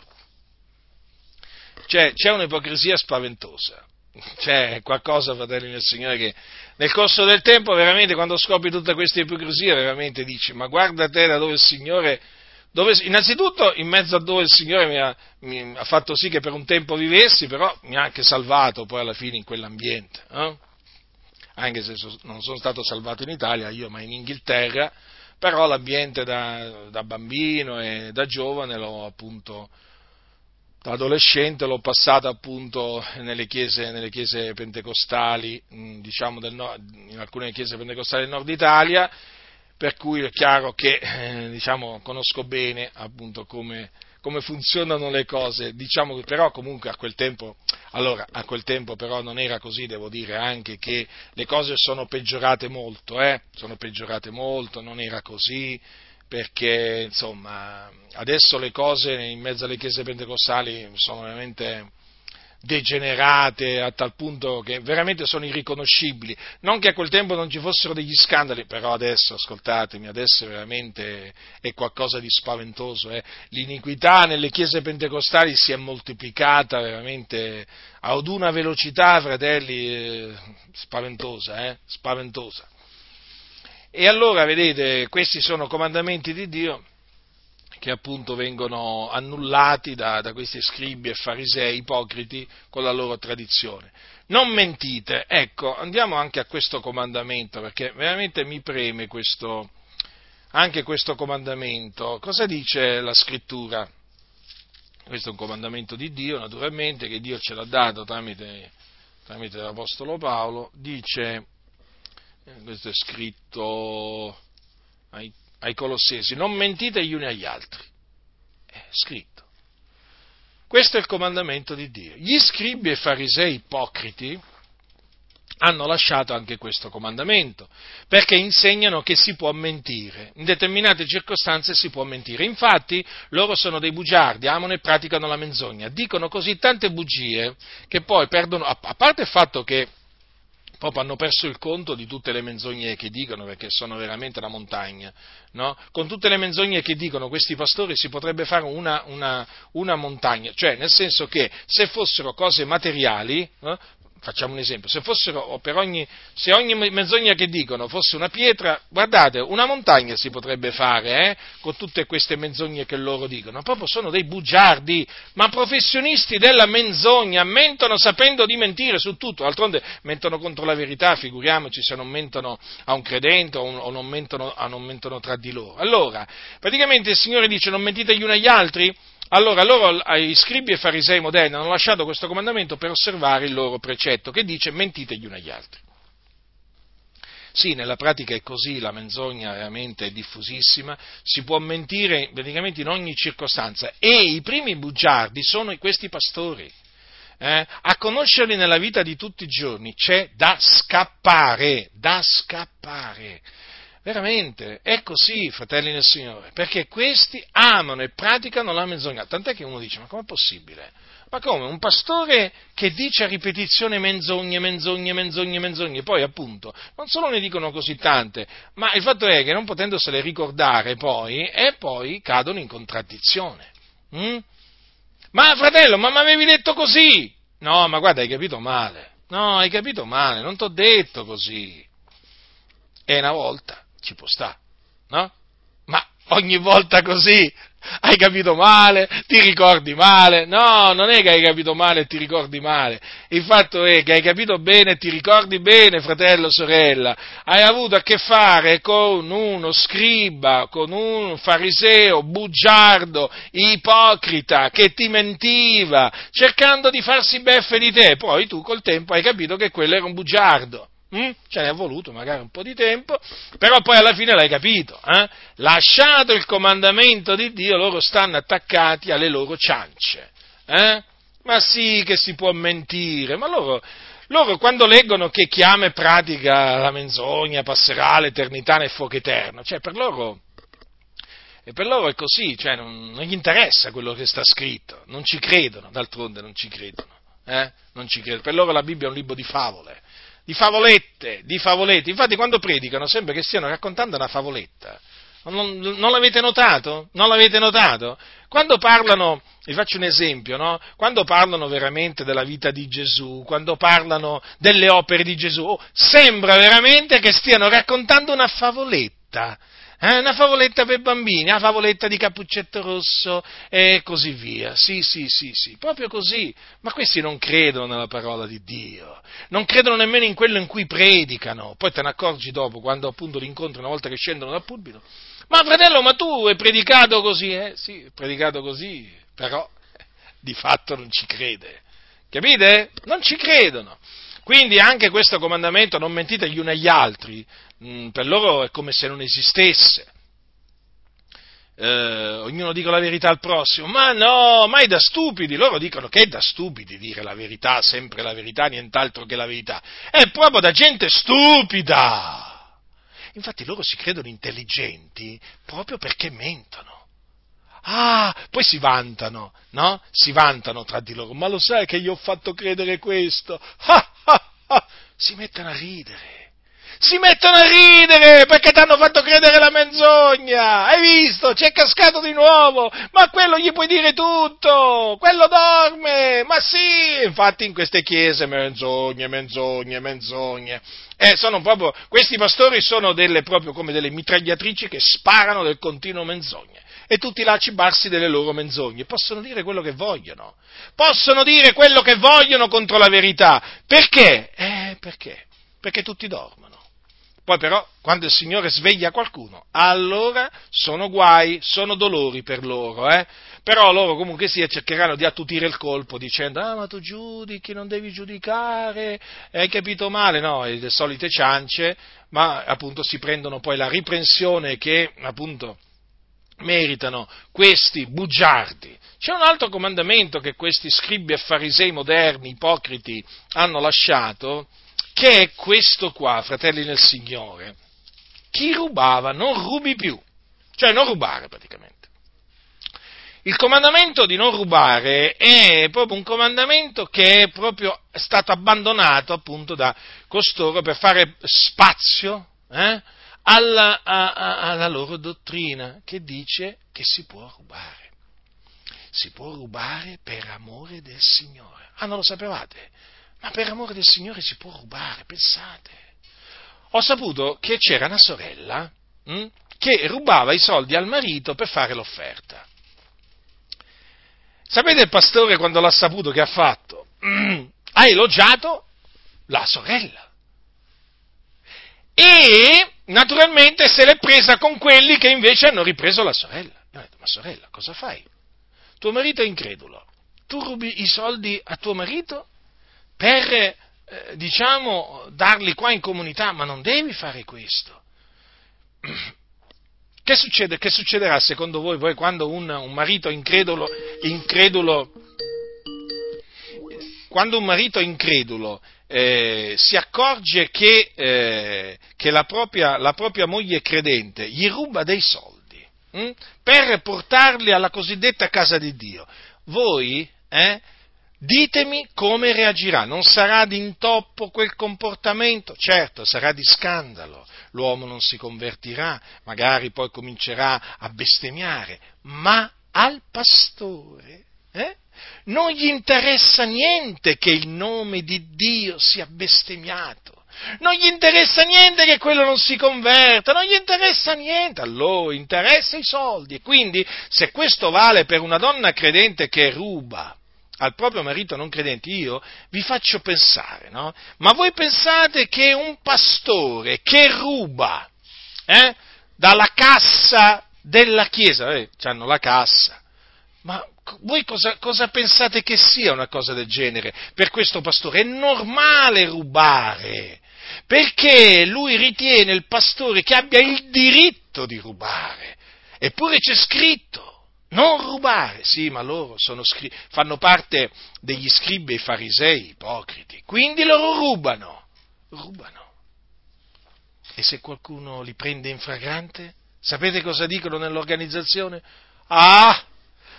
Cioè, c'è un'ipocrisia spaventosa. [LAUGHS] C'è qualcosa, fratelli del Signore, che nel corso del tempo, veramente, quando scopri tutta questa ipocrisia, veramente dici, ma guarda te da dove il Signore dove, innanzitutto in mezzo a dove il Signore mi ha, mi ha, fatto sì che per un tempo vivessi, però mi ha anche salvato poi alla fine in quell'ambiente. Eh? Anche se non sono stato salvato in Italia, io ma in Inghilterra, però l'ambiente da, da bambino e da giovane l'ho appunto, da adolescente l'ho passato appunto nelle chiese, nelle chiese pentecostali, diciamo del nord, in alcune chiese pentecostali del nord Italia, per cui è chiaro che eh, diciamo, conosco bene appunto come come funzionano le cose, diciamo che però comunque a quel tempo, allora a quel tempo però non era così, devo dire anche che le cose sono peggiorate molto, eh? sono peggiorate molto, non era così, perché insomma adesso le cose in mezzo alle chiese pentecostali sono veramente degenerate a tal punto che veramente sono irriconoscibili. Non che a quel tempo non ci fossero degli scandali, però adesso, ascoltatemi, adesso veramente è qualcosa di spaventoso. Eh. L'iniquità nelle chiese pentecostali si è moltiplicata veramente ad una velocità, fratelli, eh, spaventosa, eh, spaventosa. E allora, vedete, questi sono comandamenti di Dio che appunto vengono annullati da, da, questi scribi e farisei ipocriti con la loro tradizione. Non mentite, ecco, andiamo anche a questo comandamento, perché veramente mi preme questo, anche questo comandamento. Cosa dice la scrittura? Questo è un comandamento di Dio, naturalmente, che Dio ce l'ha dato tramite, tramite l'Apostolo Paolo, dice, eh, questo è scritto ai ai Colossesi, non mentite gli uni agli altri. È scritto. Questo è il comandamento di Dio. Gli scribi e farisei ipocriti hanno lasciato anche questo comandamento, perché insegnano che si può mentire, in determinate circostanze si può mentire. Infatti loro sono dei bugiardi, amano e praticano la menzogna, dicono così tante bugie che poi perdono, a parte il fatto che proprio hanno perso il conto di tutte le menzogne che dicono, perché sono veramente una montagna. No? Con tutte le menzogne che dicono questi pastori si potrebbe fare una, una, una montagna, cioè nel senso che se fossero cose materiali, no? Facciamo un esempio, se fossero ogni, se ogni menzogna che dicono fosse una pietra, guardate, una montagna si potrebbe fare, eh, con tutte queste menzogne che loro dicono, proprio sono dei bugiardi, ma professionisti della menzogna, mentono sapendo di mentire su tutto, d'altronde mentono contro la verità, figuriamoci se non mentono a un credente o, non mentono, non mentono tra di loro. Allora, praticamente il Signore dice non mentite gli uni agli altri, allora loro, i scribi e farisei moderni, hanno lasciato questo comandamento per osservare il loro precetto, che dice mentite gli uni agli altri. Sì, nella pratica è così, la menzogna veramente è diffusissima, si può mentire praticamente in ogni circostanza e i primi bugiardi sono questi pastori. Eh? A conoscerli nella vita di tutti i giorni c'è da scappare, da scappare. Veramente, è così, fratelli del Signore, perché questi amano e praticano la menzogna. Tant'è che uno dice, ma com'è possibile? Ma come? Un pastore che dice a ripetizione menzogne, menzogne, menzogne, menzogne, poi appunto, non solo ne dicono così tante, ma il fatto è che non potendosele ricordare poi, e poi cadono in contraddizione. Mm? Ma fratello, ma mi avevi detto così? No, ma guarda, hai capito male. No, hai capito male, non ti ho detto così. E una volta ci può stare, no? Ma ogni volta così hai capito male, ti ricordi male. No, non è che hai capito male e ti ricordi male. Il fatto è che hai capito bene e ti ricordi bene, fratello, sorella. Hai avuto a che fare con uno scriba, con un fariseo bugiardo, ipocrita, che ti mentiva, cercando di farsi beffe di te. Poi tu col tempo hai capito che quello era un bugiardo. Mm? Ce è voluto magari un po' di tempo, però poi alla fine l'hai capito. Eh? Lasciato il comandamento di Dio, loro stanno attaccati alle loro ciance. Eh? Ma sì che si può mentire, ma loro, loro quando leggono che chi ama e pratica la menzogna passerà l'eternità nel fuoco eterno, cioè per loro, e per loro è così, cioè non, non, gli interessa quello che sta scritto, non ci credono, d'altronde non ci credono. Eh? Non ci credono. Per loro la Bibbia è un libro di favole di favolette, di favolette. Infatti quando predicano sembra che stiano raccontando una favoletta. Non, non, l'avete notato? Non l'avete notato? Quando parlano, vi faccio un esempio, no? Quando parlano veramente della vita di Gesù, quando parlano delle opere di Gesù, oh, sembra veramente che stiano raccontando una favoletta. Eh, una favoletta per bambini, una favoletta di Cappuccetto Rosso e così via. Sì, sì, sì, sì, proprio così. Ma questi non credono nella parola di Dio, non credono nemmeno in quello in cui predicano. Poi te ne accorgi dopo, quando appunto li incontri una volta che scendono dal pulpito. Ma fratello, ma tu hai predicato così? Eh sì, ho predicato così, però di fatto non ci crede. Capite? Non ci credono. Quindi anche questo comandamento, non mentite gli uni agli altri, Mm, per loro è come se non esistesse. Eh, ognuno dica la verità al prossimo, ma no, ma è da stupidi, loro dicono che è da stupidi dire la verità, sempre la verità, nient'altro che la verità, è proprio da gente stupida. Infatti loro si credono intelligenti proprio perché mentono. Ah, poi si vantano, no? Si vantano tra di loro, ma lo sai che io ho fatto credere questo? Ah. Si mettono a ridere si mettono a ridere perché ti hanno fatto credere la menzogna. Hai visto? C'è cascato di nuovo. Ma quello gli puoi dire tutto. Quello dorme. Ma sì. Infatti in queste chiese menzogne, menzogne, menzogne. Eh, sono proprio, questi pastori sono delle, proprio come delle mitragliatrici che sparano del continuo menzogne. E tutti là cibarsi delle loro menzogne. Possono dire quello che vogliono. Possono dire quello che vogliono contro la verità. Perché? Eh, perché? Perché tutti dormono. Poi però, quando il Signore sveglia qualcuno, allora sono guai, sono dolori per loro, eh? Però loro comunque sia cercheranno di attutire il colpo dicendo, ah ma tu giudichi, non devi giudicare, hai capito male, no, le solite ciance, ma appunto si prendono poi la riprensione che appunto meritano questi bugiardi. C'è un altro comandamento che questi scribi e farisei moderni, ipocriti, hanno lasciato, che è questo qua, fratelli nel Signore. Chi rubava non rubi più, cioè non rubare praticamente. il comandamento di non rubare è proprio un comandamento che è proprio stato abbandonato appunto da costoro per fare spazio eh, alla, a, a, alla loro dottrina che dice che si può rubare. Si può rubare per amore del Signore. Ah, non lo sapevate? Ma per amore del Signore si può rubare, pensate. Ho saputo che c'era una sorella hm, che rubava i soldi al marito per fare l'offerta. Sapete il pastore quando l'ha saputo che ha fatto? [CLEARS THROAT] Ha elogiato la sorella. Naturalmente se l'è presa con quelli che invece hanno ripreso la sorella. Io ho detto, ma sorella, cosa fai? Tuo marito è incredulo. Tu rubi i soldi a tuo marito per, eh, diciamo, darli qua in comunità, ma non devi fare questo. [CLEARS THROAT] Che, succede, che succederà secondo voi poi quando un, un marito incredulo, incredulo, quando un marito incredulo eh, si accorge che, eh, che la, propria, la, propria, moglie credente gli ruba dei soldi hm, per portarli alla cosiddetta casa di Dio, voi eh, ditemi come reagirà. Non sarà d'intoppo quel comportamento? Certo, sarà di scandalo l'uomo non si convertirà, magari poi comincerà a bestemmiare, ma al pastore eh? Non gli interessa niente che il nome di Dio sia bestemmiato. Non gli interessa niente che quello non si converta, non gli interessa niente, a loro interessa i soldi. E quindi, se questo vale per una donna credente che ruba, al proprio marito non credente, io vi faccio pensare, no? Ma voi pensate che un pastore che ruba eh, dalla cassa della Chiesa, eh, hanno la cassa, ma voi cosa, cosa, pensate che sia una cosa del genere? Per questo pastore è normale rubare, perché lui ritiene il pastore che abbia il diritto di rubare, eppure c'è scritto non rubare, sì, ma loro scri- fanno parte degli scribi e farisei ipocriti, quindi loro rubano, rubano. E se qualcuno li prende in fragrante, sapete cosa dicono nell'organizzazione? Ah,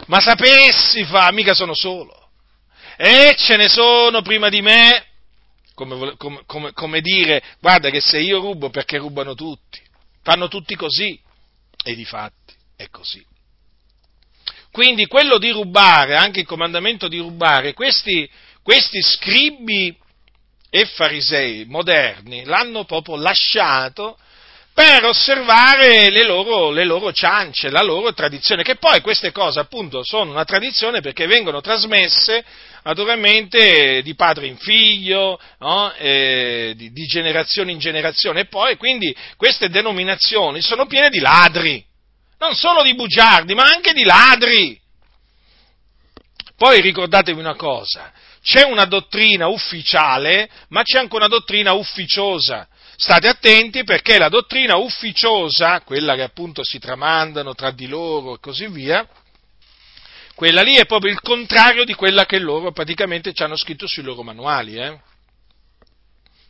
ma sapessi fa, mica sono solo. E ce ne sono prima di me, come, come, come, come dire, guarda che se io rubo perché rubano tutti, fanno tutti così, e di fatti è così. Quindi quello di rubare, anche il comandamento di rubare, questi, questi scribi e farisei moderni l'hanno proprio lasciato per osservare le loro, le loro, ciance, la loro tradizione, che poi queste cose appunto sono una tradizione perché vengono trasmesse naturalmente di padre in figlio, no? eh, di, di generazione in generazione, e poi quindi queste denominazioni sono piene di ladri, non solo di bugiardi, ma anche di ladri. Poi ricordatevi una cosa, c'è una dottrina ufficiale, ma c'è anche una dottrina ufficiosa. State attenti perché la dottrina ufficiosa, quella che appunto si tramandano tra di loro e così via, quella lì è proprio il contrario di quella che loro praticamente ci hanno scritto sui loro manuali. Eh?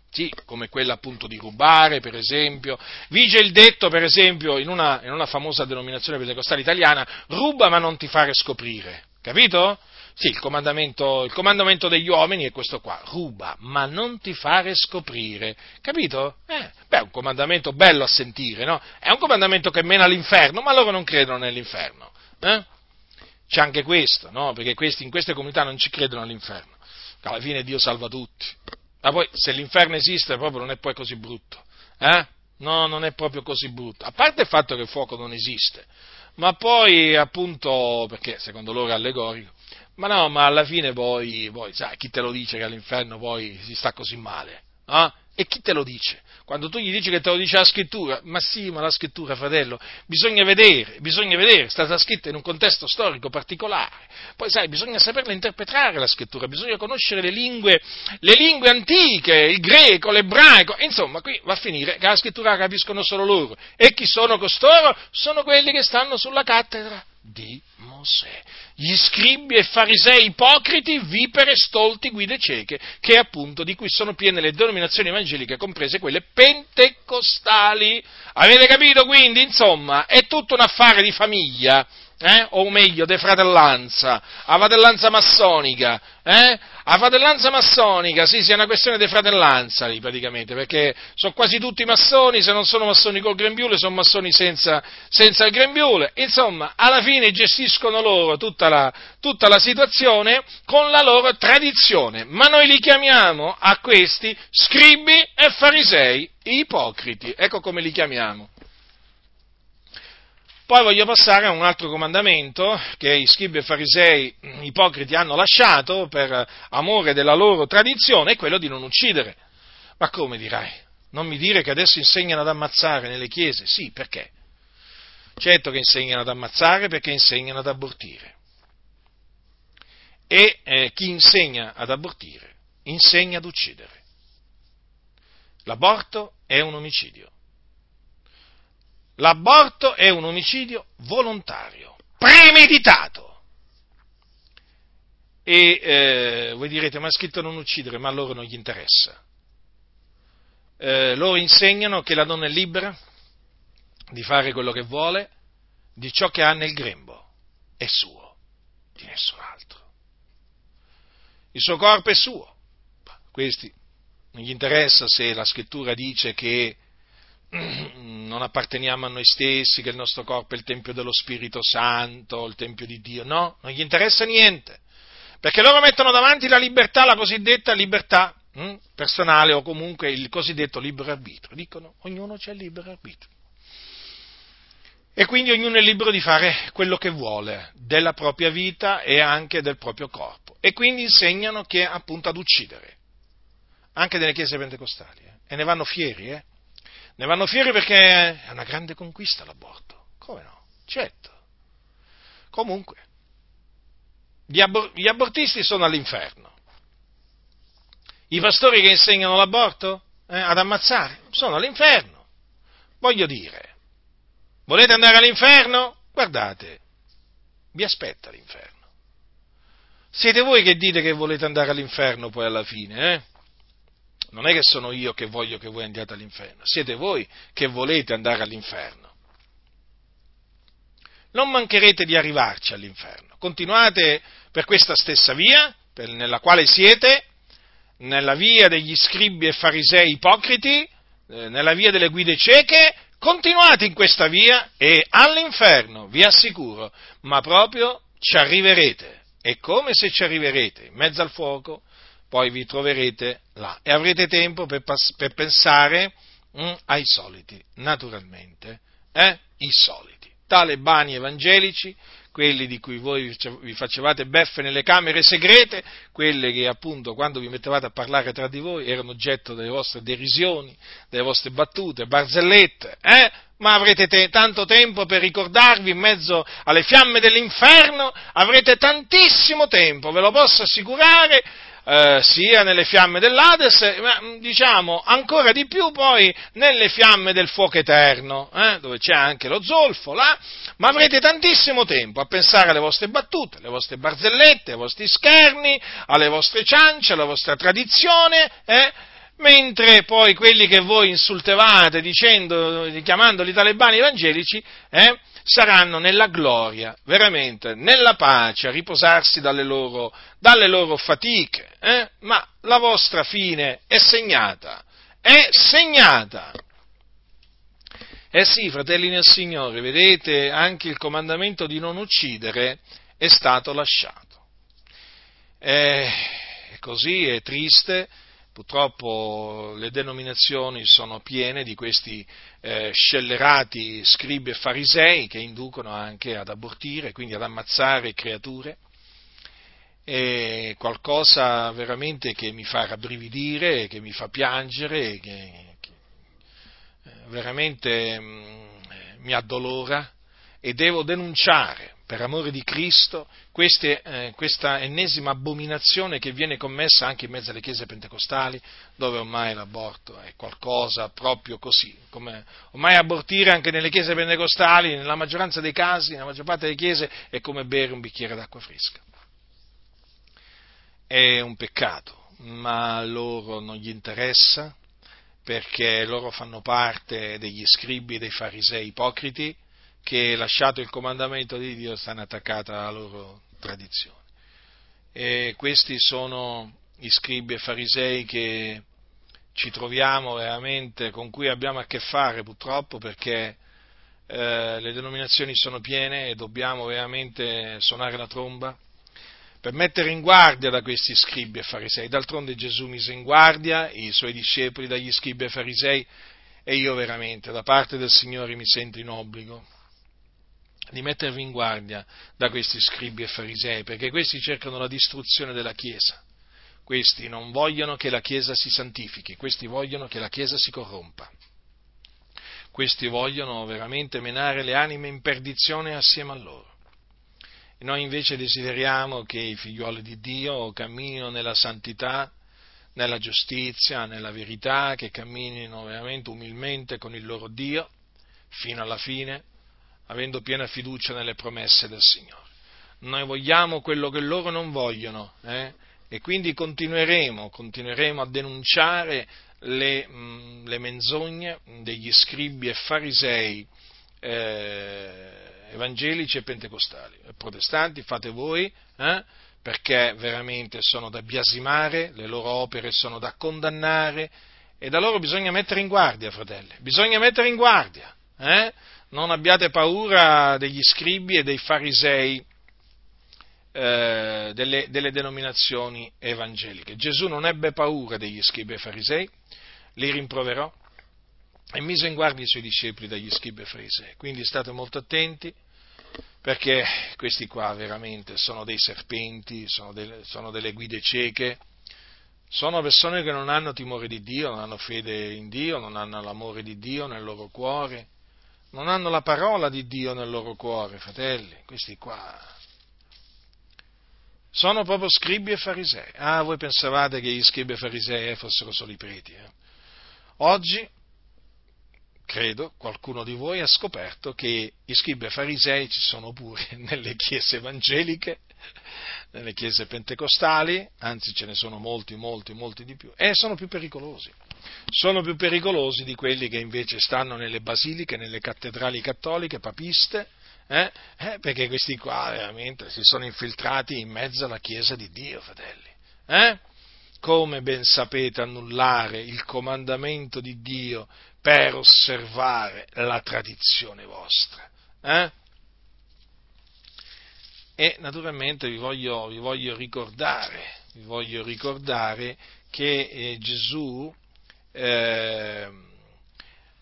Sì, come quella appunto di rubare, per esempio. Vige il detto, per esempio, in una, in una famosa denominazione pentecostale italiana, ruba ma non ti fare scoprire. Capito? Sì, il comandamento, il comandamento, degli uomini è questo qua, ruba, ma non ti fare scoprire. Capito? Eh, beh, è un comandamento bello a sentire, no? È un comandamento che mena all'inferno, ma loro non credono nell'inferno. Eh? C'è anche questo, no? Perché questi, in queste comunità non ci credono all'inferno. Alla fine Dio salva tutti. Ma poi se l'inferno esiste proprio non è poi così brutto. Eh? No, non è proprio così brutto. A parte il fatto che il fuoco non esiste, ma poi appunto, perché secondo loro è allegorico, ma no, ma alla fine poi, poi sai, chi te lo dice che all'inferno poi si sta così male? Eh? E chi te lo dice? Quando tu gli dici che te lo dice la scrittura, ma sì, ma la scrittura, fratello, bisogna vedere, bisogna vedere, è stata scritta in un contesto storico particolare. Poi sai, bisogna saperla interpretare la scrittura, bisogna conoscere le lingue, le lingue antiche, il greco, l'ebraico, insomma, qui va a finire che la scrittura la capiscono solo loro. E chi sono costoro? Sono quelli che stanno sulla cattedra di Mosè. Gli scribi e farisei ipocriti, vipere, stolti, guide cieche, che appunto di cui sono piene le denominazioni evangeliche, comprese quelle pentecostali. Avete capito quindi? Insomma, è tutto un affare di famiglia. Eh? o meglio, de fratellanza, a fratellanza massonica, eh? a fratellanza massonica, sì, sì, è una questione di fratellanza lì praticamente, perché sono quasi tutti massoni, se non sono massoni col grembiule, sono massoni senza, senza il grembiule, insomma, alla fine gestiscono loro tutta la, tutta la situazione con la loro tradizione, ma noi li chiamiamo a questi scribi e farisei, ipocriti, ecco come li chiamiamo. Poi voglio passare a un altro comandamento che i scribi e farisei ipocriti hanno lasciato per amore della loro tradizione, è quello di non uccidere. Ma come dirai? Non mi dire che adesso insegnano ad ammazzare nelle chiese? Sì, perché? Certo che insegnano ad ammazzare perché insegnano ad abortire. E eh, chi insegna ad abortire insegna ad uccidere. L'aborto è un omicidio. L'aborto è un omicidio volontario, premeditato. E eh, voi direte, ma è scritto non uccidere, ma a loro non gli interessa. Eh, loro insegnano che la donna è libera di fare quello che vuole, di ciò che ha nel grembo, è suo, di nessun altro. Il suo corpo è suo. Questi non gli interessa se la scrittura dice che non apparteniamo a noi stessi, che il nostro corpo è il Tempio dello Spirito Santo, il Tempio di Dio, no, non gli interessa niente, perché loro mettono davanti la libertà, la cosiddetta libertà hm, personale o comunque il cosiddetto libero arbitrio, dicono ognuno c'è il libero arbitrio. E quindi ognuno è libero di fare quello che vuole della propria vita e anche del proprio corpo. E quindi insegnano che appunto ad uccidere, anche nelle chiese pentecostali, eh? e ne vanno fieri, eh? Ne vanno fieri perché è una grande conquista l'aborto. Come no? Certo. Comunque, gli, abor- gli abortisti sono all'inferno. I pastori che insegnano l'aborto eh, ad ammazzare sono all'inferno. Voglio dire, volete andare all'inferno? Guardate, vi aspetta l'inferno. Siete voi che dite che volete andare all'inferno poi alla fine, eh? Non è che sono io che voglio che voi andiate all'inferno, siete voi che volete andare all'inferno. Non mancherete di arrivarci all'inferno. Continuate per questa stessa via, per, nella quale siete, nella via degli scribi e farisei ipocriti, eh, nella via delle guide cieche, continuate in questa via e all'inferno, vi assicuro, ma proprio ci arriverete. E come se ci arriverete in mezzo al fuoco, poi vi troverete là e avrete tempo per, pass- per pensare mm, ai soliti, naturalmente, eh? i soliti, talebani evangelici, quelli di cui voi vi facevate beffe nelle camere segrete, quelle che appunto quando vi mettevate a parlare tra di voi erano oggetto delle vostre derisioni, delle vostre battute, barzellette, eh? ma avrete te- tanto tempo per ricordarvi in mezzo alle fiamme dell'inferno, avrete tantissimo tempo, ve lo posso assicurare, eh, sia nelle fiamme dell'Ades, ma mm, diciamo ancora di più poi nelle fiamme del fuoco eterno, eh, dove c'è anche lo zolfo, là, ma avrete tantissimo tempo a pensare alle vostre battute, alle vostre barzellette, ai vostri scherni, alle vostre ciance, alla vostra tradizione, eh, mentre poi quelli che voi insultevate dicendo, chiamandoli talebani evangelici, eh, saranno nella gloria, veramente, nella pace, a riposarsi dalle loro, dalle loro fatiche, eh? ma la vostra fine è segnata, è segnata. Eh sì, fratelli nel Signore, vedete, anche il comandamento di non uccidere è stato lasciato. Eh, così è triste, Purtroppo le denominazioni sono piene di questi eh, scellerati scribi e farisei che inducono anche ad abortire, quindi ad ammazzare creature. È qualcosa veramente che mi fa rabbrividire, che mi fa piangere, che, che eh, veramente mh, mm, mi addolora e devo denunciare per amore di Cristo, queste, eh, questa ennesima abominazione che viene commessa anche in mezzo alle chiese pentecostali, dove ormai l'aborto è qualcosa proprio così, come ormai abortire anche nelle chiese pentecostali, nella maggioranza dei casi, nella maggior parte delle chiese, è come bere un bicchiere d'acqua fresca. È un peccato, ma a loro non gli interessa, perché loro fanno parte degli scribi e dei farisei ipocriti, che lasciato il comandamento di Dio stanno attaccate alla loro tradizione. E questi sono i scribi e farisei che ci troviamo veramente, con cui abbiamo a che fare purtroppo perché eh, le denominazioni sono piene e dobbiamo veramente suonare la tromba per mettere in guardia da questi scribi e farisei. D'altronde Gesù mise in guardia i suoi discepoli dagli scribi e farisei e io veramente da parte del Signore mi sento in obbligo di mettervi in guardia da questi scribi e farisei, perché questi cercano la distruzione della Chiesa. Questi non vogliono che la Chiesa si santifichi, questi vogliono che la Chiesa si corrompa. Questi vogliono veramente menare le anime in perdizione assieme a loro. E noi invece desideriamo che i figlioli di Dio camminino nella santità, nella giustizia, nella verità, che camminino veramente umilmente con il loro Dio fino alla fine, avendo piena fiducia nelle promesse del Signore. Noi vogliamo quello che loro non vogliono eh? e quindi continueremo, continueremo a denunciare le, mm, le, menzogne degli scribi e farisei eh, evangelici e pentecostali. Protestanti fate voi, eh? perché veramente sono da biasimare, le loro opere sono da condannare e da loro bisogna mettere in guardia, fratelli, bisogna mettere in guardia. Eh? Non abbiate paura degli scribi e dei farisei eh, delle, delle, denominazioni evangeliche. Gesù non ebbe paura degli scribi e farisei, li rimproverò e mise in guardia i suoi discepoli dagli scribi e farisei. Quindi state molto attenti perché questi qua veramente sono dei serpenti, sono delle, sono delle guide cieche, sono persone che non hanno timore di Dio, non hanno fede in Dio, non hanno l'amore di Dio nel loro cuore non hanno la parola di Dio nel loro cuore, fratelli, questi qua. Sono proprio scribi e farisei. Ah, voi pensavate che gli scribi e farisei fossero solo i preti. Eh? Oggi, credo, qualcuno di voi ha scoperto che gli scribi e farisei ci sono pure [LAUGHS] nelle chiese evangeliche, nelle chiese pentecostali, anzi ce ne sono molti, molti, molti di più, e sono più pericolosi sono più pericolosi di quelli che invece stanno nelle basiliche, nelle cattedrali cattoliche, papiste, eh? Eh, perché questi qua veramente si sono infiltrati in mezzo alla Chiesa di Dio, fratelli. Eh? Come ben sapete annullare il comandamento di Dio per osservare la tradizione vostra? Eh? E naturalmente vi voglio, vi voglio, ricordare, vi voglio ricordare che eh, Gesù eh,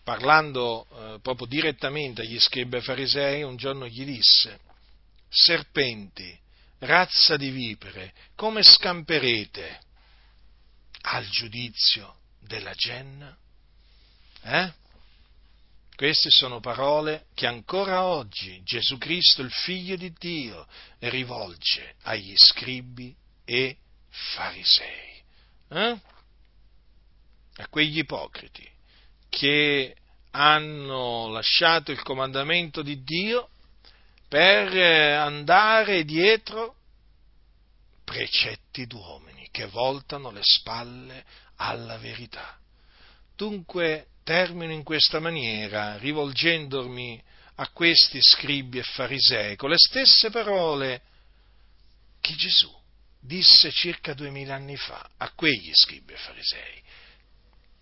parlando eh, proprio direttamente agli scribi e farisei, un giorno gli disse, serpenti, razza di vipere, come scamperete al giudizio della genna? Eh? Queste sono parole che ancora oggi Gesù Cristo, il Figlio di Dio, rivolge agli scribi e farisei. Eh? A quegli ipocriti che hanno lasciato il comandamento di Dio per andare dietro precetti d'uomini che voltano le spalle alla verità. Dunque termino in questa maniera, rivolgendomi a questi scribi e farisei con le stesse parole che Gesù disse circa duemila anni fa a quegli scribi e farisei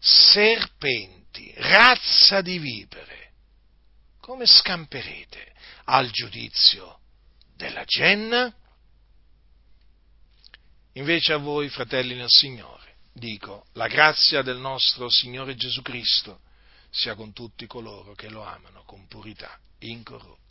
serpenti, razza di vipere, come scamperete al giudizio della genna? Invece a voi, fratelli nel Signore, dico, la grazia del nostro Signore Gesù Cristo sia con tutti coloro che lo amano con purità incorrotta.